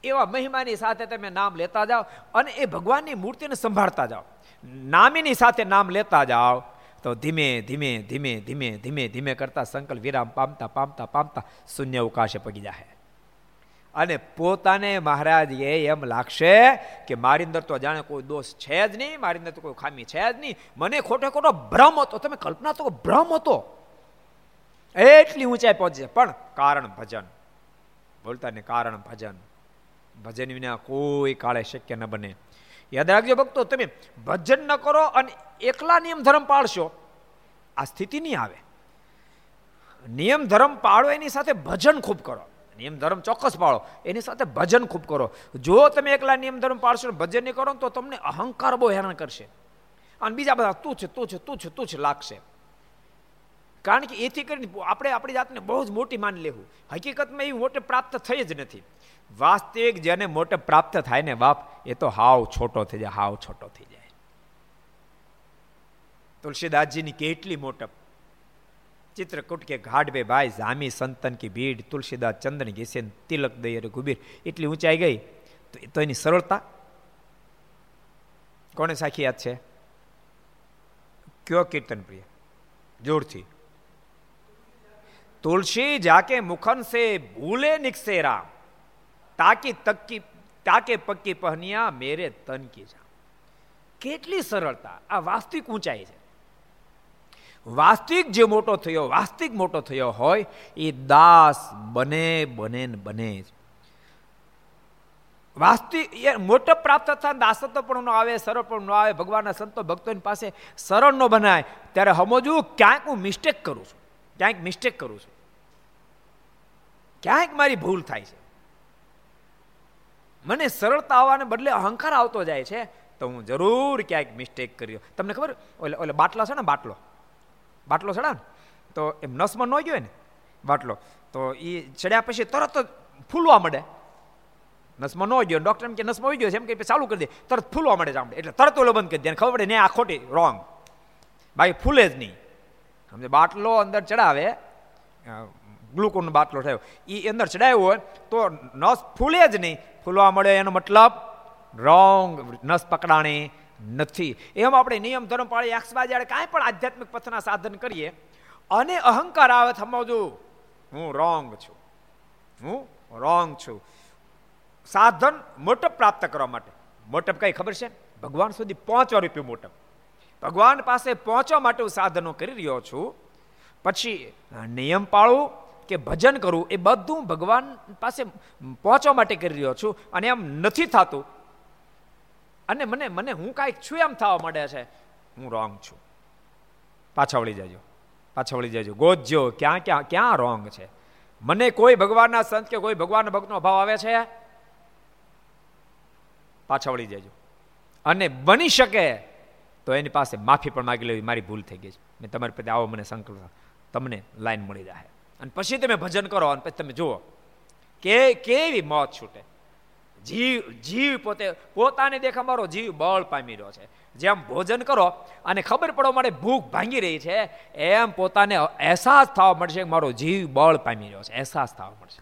એવા મહિમાની સાથે તમે નામ લેતા જાઓ અને એ ભગવાનની મૂર્તિને સંભાળતા જાઓ. નામીની સાથે નામ લેતા જાઓ, તો ધીમે ધીમે ધીમે ધીમે ધીમે ધીમે કરતા સંકલ્પ વિરામ પામતા પામતા પામતા શૂન્ય અવકાશે પગી જાય અને પોતાને મહારાજ, એ એમ લાગશે કે મારી અંદર તો જાણે કોઈ દોષ છે જ નહીં, મારી અંદર તો કોઈ ખામી છે જ નહીં. મને ખોટો ખોટો ભ્રમ હતો. તમે કલ્પના તો ભ્રમ હતો. એટલી ઊંચાઈ પહોંચે. પણ કારણ ભજન. બોલતા ને કારણ ભજન. ભજન વિના કોઈ કાળે શક્ય ન બને. યાદ રાખજો ભક્તો, તમે ભજન ન કરો અને એકલા નિયમ ધર્મ પાળશો, આ સ્થિતિ નહીં આવે. નિયમ ધર્મ પાળો, એની સાથે ભજન ખૂબ કરો. નિયમ ધર્મ ચોક્કસ પાળો, એની સાથે ભજન ખૂબ કરો. જો તમે એકલા નિયમ ધર્મ પાળશો ભજન નહીં કરો તો તમને અહંકાર બહુ હેરાન કરશે. અને બીજા બધા તું છે તું છે તું છે તું છે લાગશે. કારણ કે એથી કરીને આપણે આપણી જાતને બહુ જ મોટી માની લેવું. હકીકતમાં એ મોટે પ્રાપ્ત થઈ જ નથી. વાસ્તવિક જેને મોટે પ્રાપ્ત થાય ને બાપ, એ તો હાવ છોટો થઈ જાય, હાવ છોટો થઈ જાય. તુલસીદાસજીની કેટલી મોટપ ચિત્રકૂટ કે ઘાટ બે ભાઈ જામી સંતન કે ભીડ, તુલસીદાસ ચંદન ઘેસેન તિલક દઈ ગુબીર એટલી ઊંચાઈ ગઈ, તો એ તો એની સરળતા? કોને સાખી યાદ છે? કયો કીર્તન પ્રિય જોરથી. તુલસી જાકે મુખન સે ભૂલે નિકસે રામ તાકી તક્કી, તાકે પક્કી પહનિયા મેરે તન કી જા. કેટલી સરળતા, આ વાસ્તવિક ઊંચાઈ છે. વાસ્તવિક જે મોટો થયો, વાસ્તવિક મોટો થયો હોય, એ દાસ બને બને ને બને જ. વાસ્તવિક મોટો પ્રાપ્ત થતા દાસત્વ પણ ન આવે, સરળ પણ ન આવે, ભગવાનના સંતો ભક્તોની પાસે સરળ ન બનાય, ત્યારે સમજવું ક્યાંક હું મિસ્ટેક કરું છું. ક્યાંક મિસ્ટેક કરું છું. ક્યાંક મારી ભૂલ થાય છે. મને સરળતા આવવાને બદલે અહંકાર આવતો જાય છે, તો હું જરૂર ક્યાંક મિસ્ટેક કર્યો તમને ખબર? ઓલે ઓલે બાટલો છે ને, બાટલો. બાટલો ચડા ને. તો એમ નસમાં ન ગયો ને, બાટલો. તો એ ચડ્યા પછી તરત જ ફૂલવા મળે. નસમાં ન ગયો ડૉક્ટર એમ કે નસમાં આવી ગયો છે, એમ કે ચાલુ કરી દે. તરત ફૂલવા મળે જામડે. એટલે તરત ઓલો બંધ કરી દે. ખબર પડે ને આ ખોટી રોંગ બાકી ફૂલે જ નહીં. સમજે? બાટલો અંદર ચડાવે ગ્લુકોનનો બાટલો થયો. એ અંદર ચડાવ્યો હોય તો નસ ફૂલે જ નહીં. ફૂલવા મળે એનો મતલબ રોંગ, નસ પકડાણી નથી. એમ આપણે નિયમ, ધર્મ પાળી એક્સવા જ્યારે કાંઈ પણ આધ્યાત્મિક પથના સાધન કરીએ, અને અહંકાર આવે સમજો, હું રોંગ છું. હું રોંગ છું. સાધન મોટપ પ્રાપ્ત કરવા માટે. મોટપ કઈ ખબર છે? ભગવાન સુધી પહોંચવા રૂપિયું મોટપ. ભગવાન પાસે પહોંચવા માટે હું સાધનો કરી રહ્યો છું. પછી નિયમ પાળવું કે ભજન કરવું એ બધું ભગવાન પાસે પહોંચવા માટે કરી રહ્યો છું અને એમ નથી થતું. અને મને મને હું કાંઈક છું એમ થવા માંડે છે. હું રોંગ છું. પાછા વળી જજો. પાછા વળી જજો. ગોજ્યો, ક્યાં ક્યાં ક્યાં રોંગ છે? મને કોઈ ભગવાનના સંત કે કોઈ ભગવાનના ભક્તનો ભાવ આવે છે? પાછા વળી જજો. અને બની શકે તો એની પાસે માફી પણ માગી લેવી, મારી ભૂલ થઈ ગઈ છે. મેં તમારી પાસે આવો મને સંકલ્પ તમને લાઈન મળી જાય અને પછી તમે ભજન કરો અને પછી તમે જુઓ કે કેવી મોત છૂટે. જીવ જીવ પોતે, પોતાને દેખા મારો જીવ બળ પામી રહ્યો છે. જેમ ભોજન કરો અને ખબર પડવા માટે ભૂખ ભાંગી રહી છે, એમ પોતાને અહેસાસ થવા મળશે મારો જીવ બળ પામી રહ્યો છે. અહેસાસ થવા મળશે.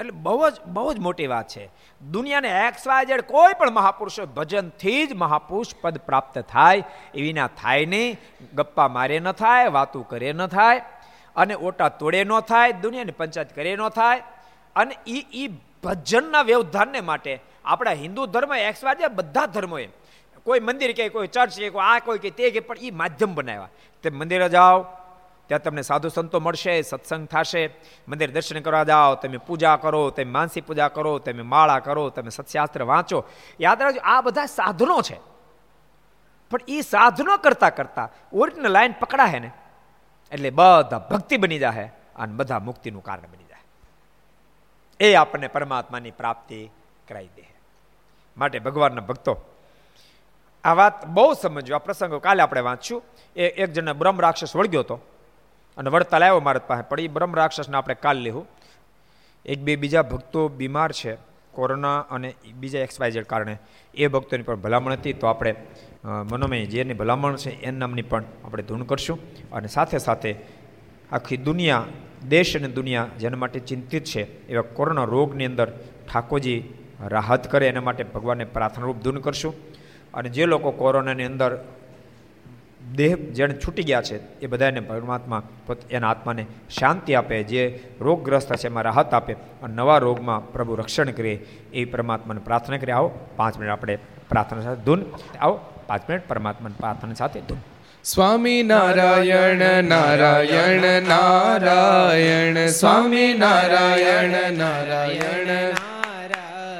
એટલે બહુ જ બહુ જ મોટી વાત છે. દુનિયાને એક્સ વાય જેડ કોઈ પણ મહાપુરુષો ભજનથી જ મહાપુરુષ પદ પ્રાપ્ત થાય એવી ના થાય નહીં. ગપ્પા મારે ન થાય, વાતું કરે ન થાય, અને ઓટા તોડે ન થાય, દુનિયાની પંચાયત કરે ન થાય. અને એ એ ભજનના વ્યવધાનને માટે આપણા હિન્દુ ધર્મ એક્સ વાય બધા ધર્મોએ કોઈ મંદિર કે કોઈ ચર્ચ કે કોઈ આ કોઈ કે તે કે પણ એ માધ્યમ બનાવ્યા. તે મંદિરે જાઓ ત્યાં તમને સાધુ સંતો મળશે, સત્સંગ થશે. મંદિર દર્શન કરવા જાઓ, તમે પૂજા કરો, તમે માનસી પૂજા કરો, તમે માળા કરો, તમે સત્શાસ્ત્ર વાંચો. યાદ રાખજો, આ બધા સાધનો છે. પણ એ સાધનો કરતા કરતા ઓરિજિનલ લાઈન પકડાય ને, એટલે બધા ભક્તિ બની જાય અને બધા મુક્તિનું કારણ બની જાય એ આપણને પરમાત્માની પ્રાપ્તિ કરાવી દે. માટે ભગવાનના ભક્તો, આ વાત બહુ સમજો આ પ્રસંગો કાલે આપણે વાંચ્યું. એ એક જણને બ્રહ્મ રાક્ષસ વળગ્યો હતો. અને વડતાલ આવ્યો મારા પાસે પણ એ બ્રહ્મ રાક્ષસને આપણે કાલ લેવું એક બે બીજા ભક્તો બીમાર છે કોરોના અને બીજા એક્સપાઇઝેડ કારણે. એ ભક્તોની પણ ભલામણ હતી. તો આપણે મનોમય જેની ભલામણ છે એ નામની પણ આપણે ધૂન કરશું. અને સાથે સાથે આખી દુનિયા, દેશ અને દુનિયા જેના માટે ચિંતિત છે એવા કોરોના રોગની અંદર ઠાકોરજી રાહત કરે એના માટે ભગવાનને પ્રાર્થનારૂપ ધૂન કરશું. અને જે લોકો કોરોનાની અંદર દેહ જેણે છૂટી ગયા છે, એ બધાને પરમાત્મા એના આત્માને શાંતિ આપે, જે રોગગ્રસ્ત છે એમાં રાહત આપે, અને નવા રોગમાં પ્રભુ રક્ષણ કરે, એ પરમાત્માને પ્રાર્થના કરી આવો, પાંચ મિનિટ આપણે પ્રાર્થના સાથે ધૂન. આવો, પાંચ મિનિટ પરમાત્માની પ્રાર્થના સાથે ધૂન.
સ્વામી નારાયણ નારાયણ નારાયણ, સ્વામી નારાયણ નારાયણ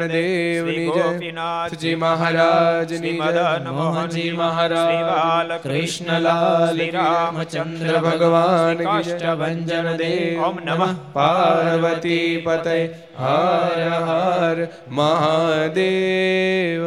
નારાયણ દેવની જય. જી મહારાજની જય. મોહનજી મહારાજ. કૃષ્ણલાલ રામચંદ્ર ભગવાન ભંજન દેવ
ઓમ નમઃ.
પાર્વતી પતય હર હર મહાદેવ.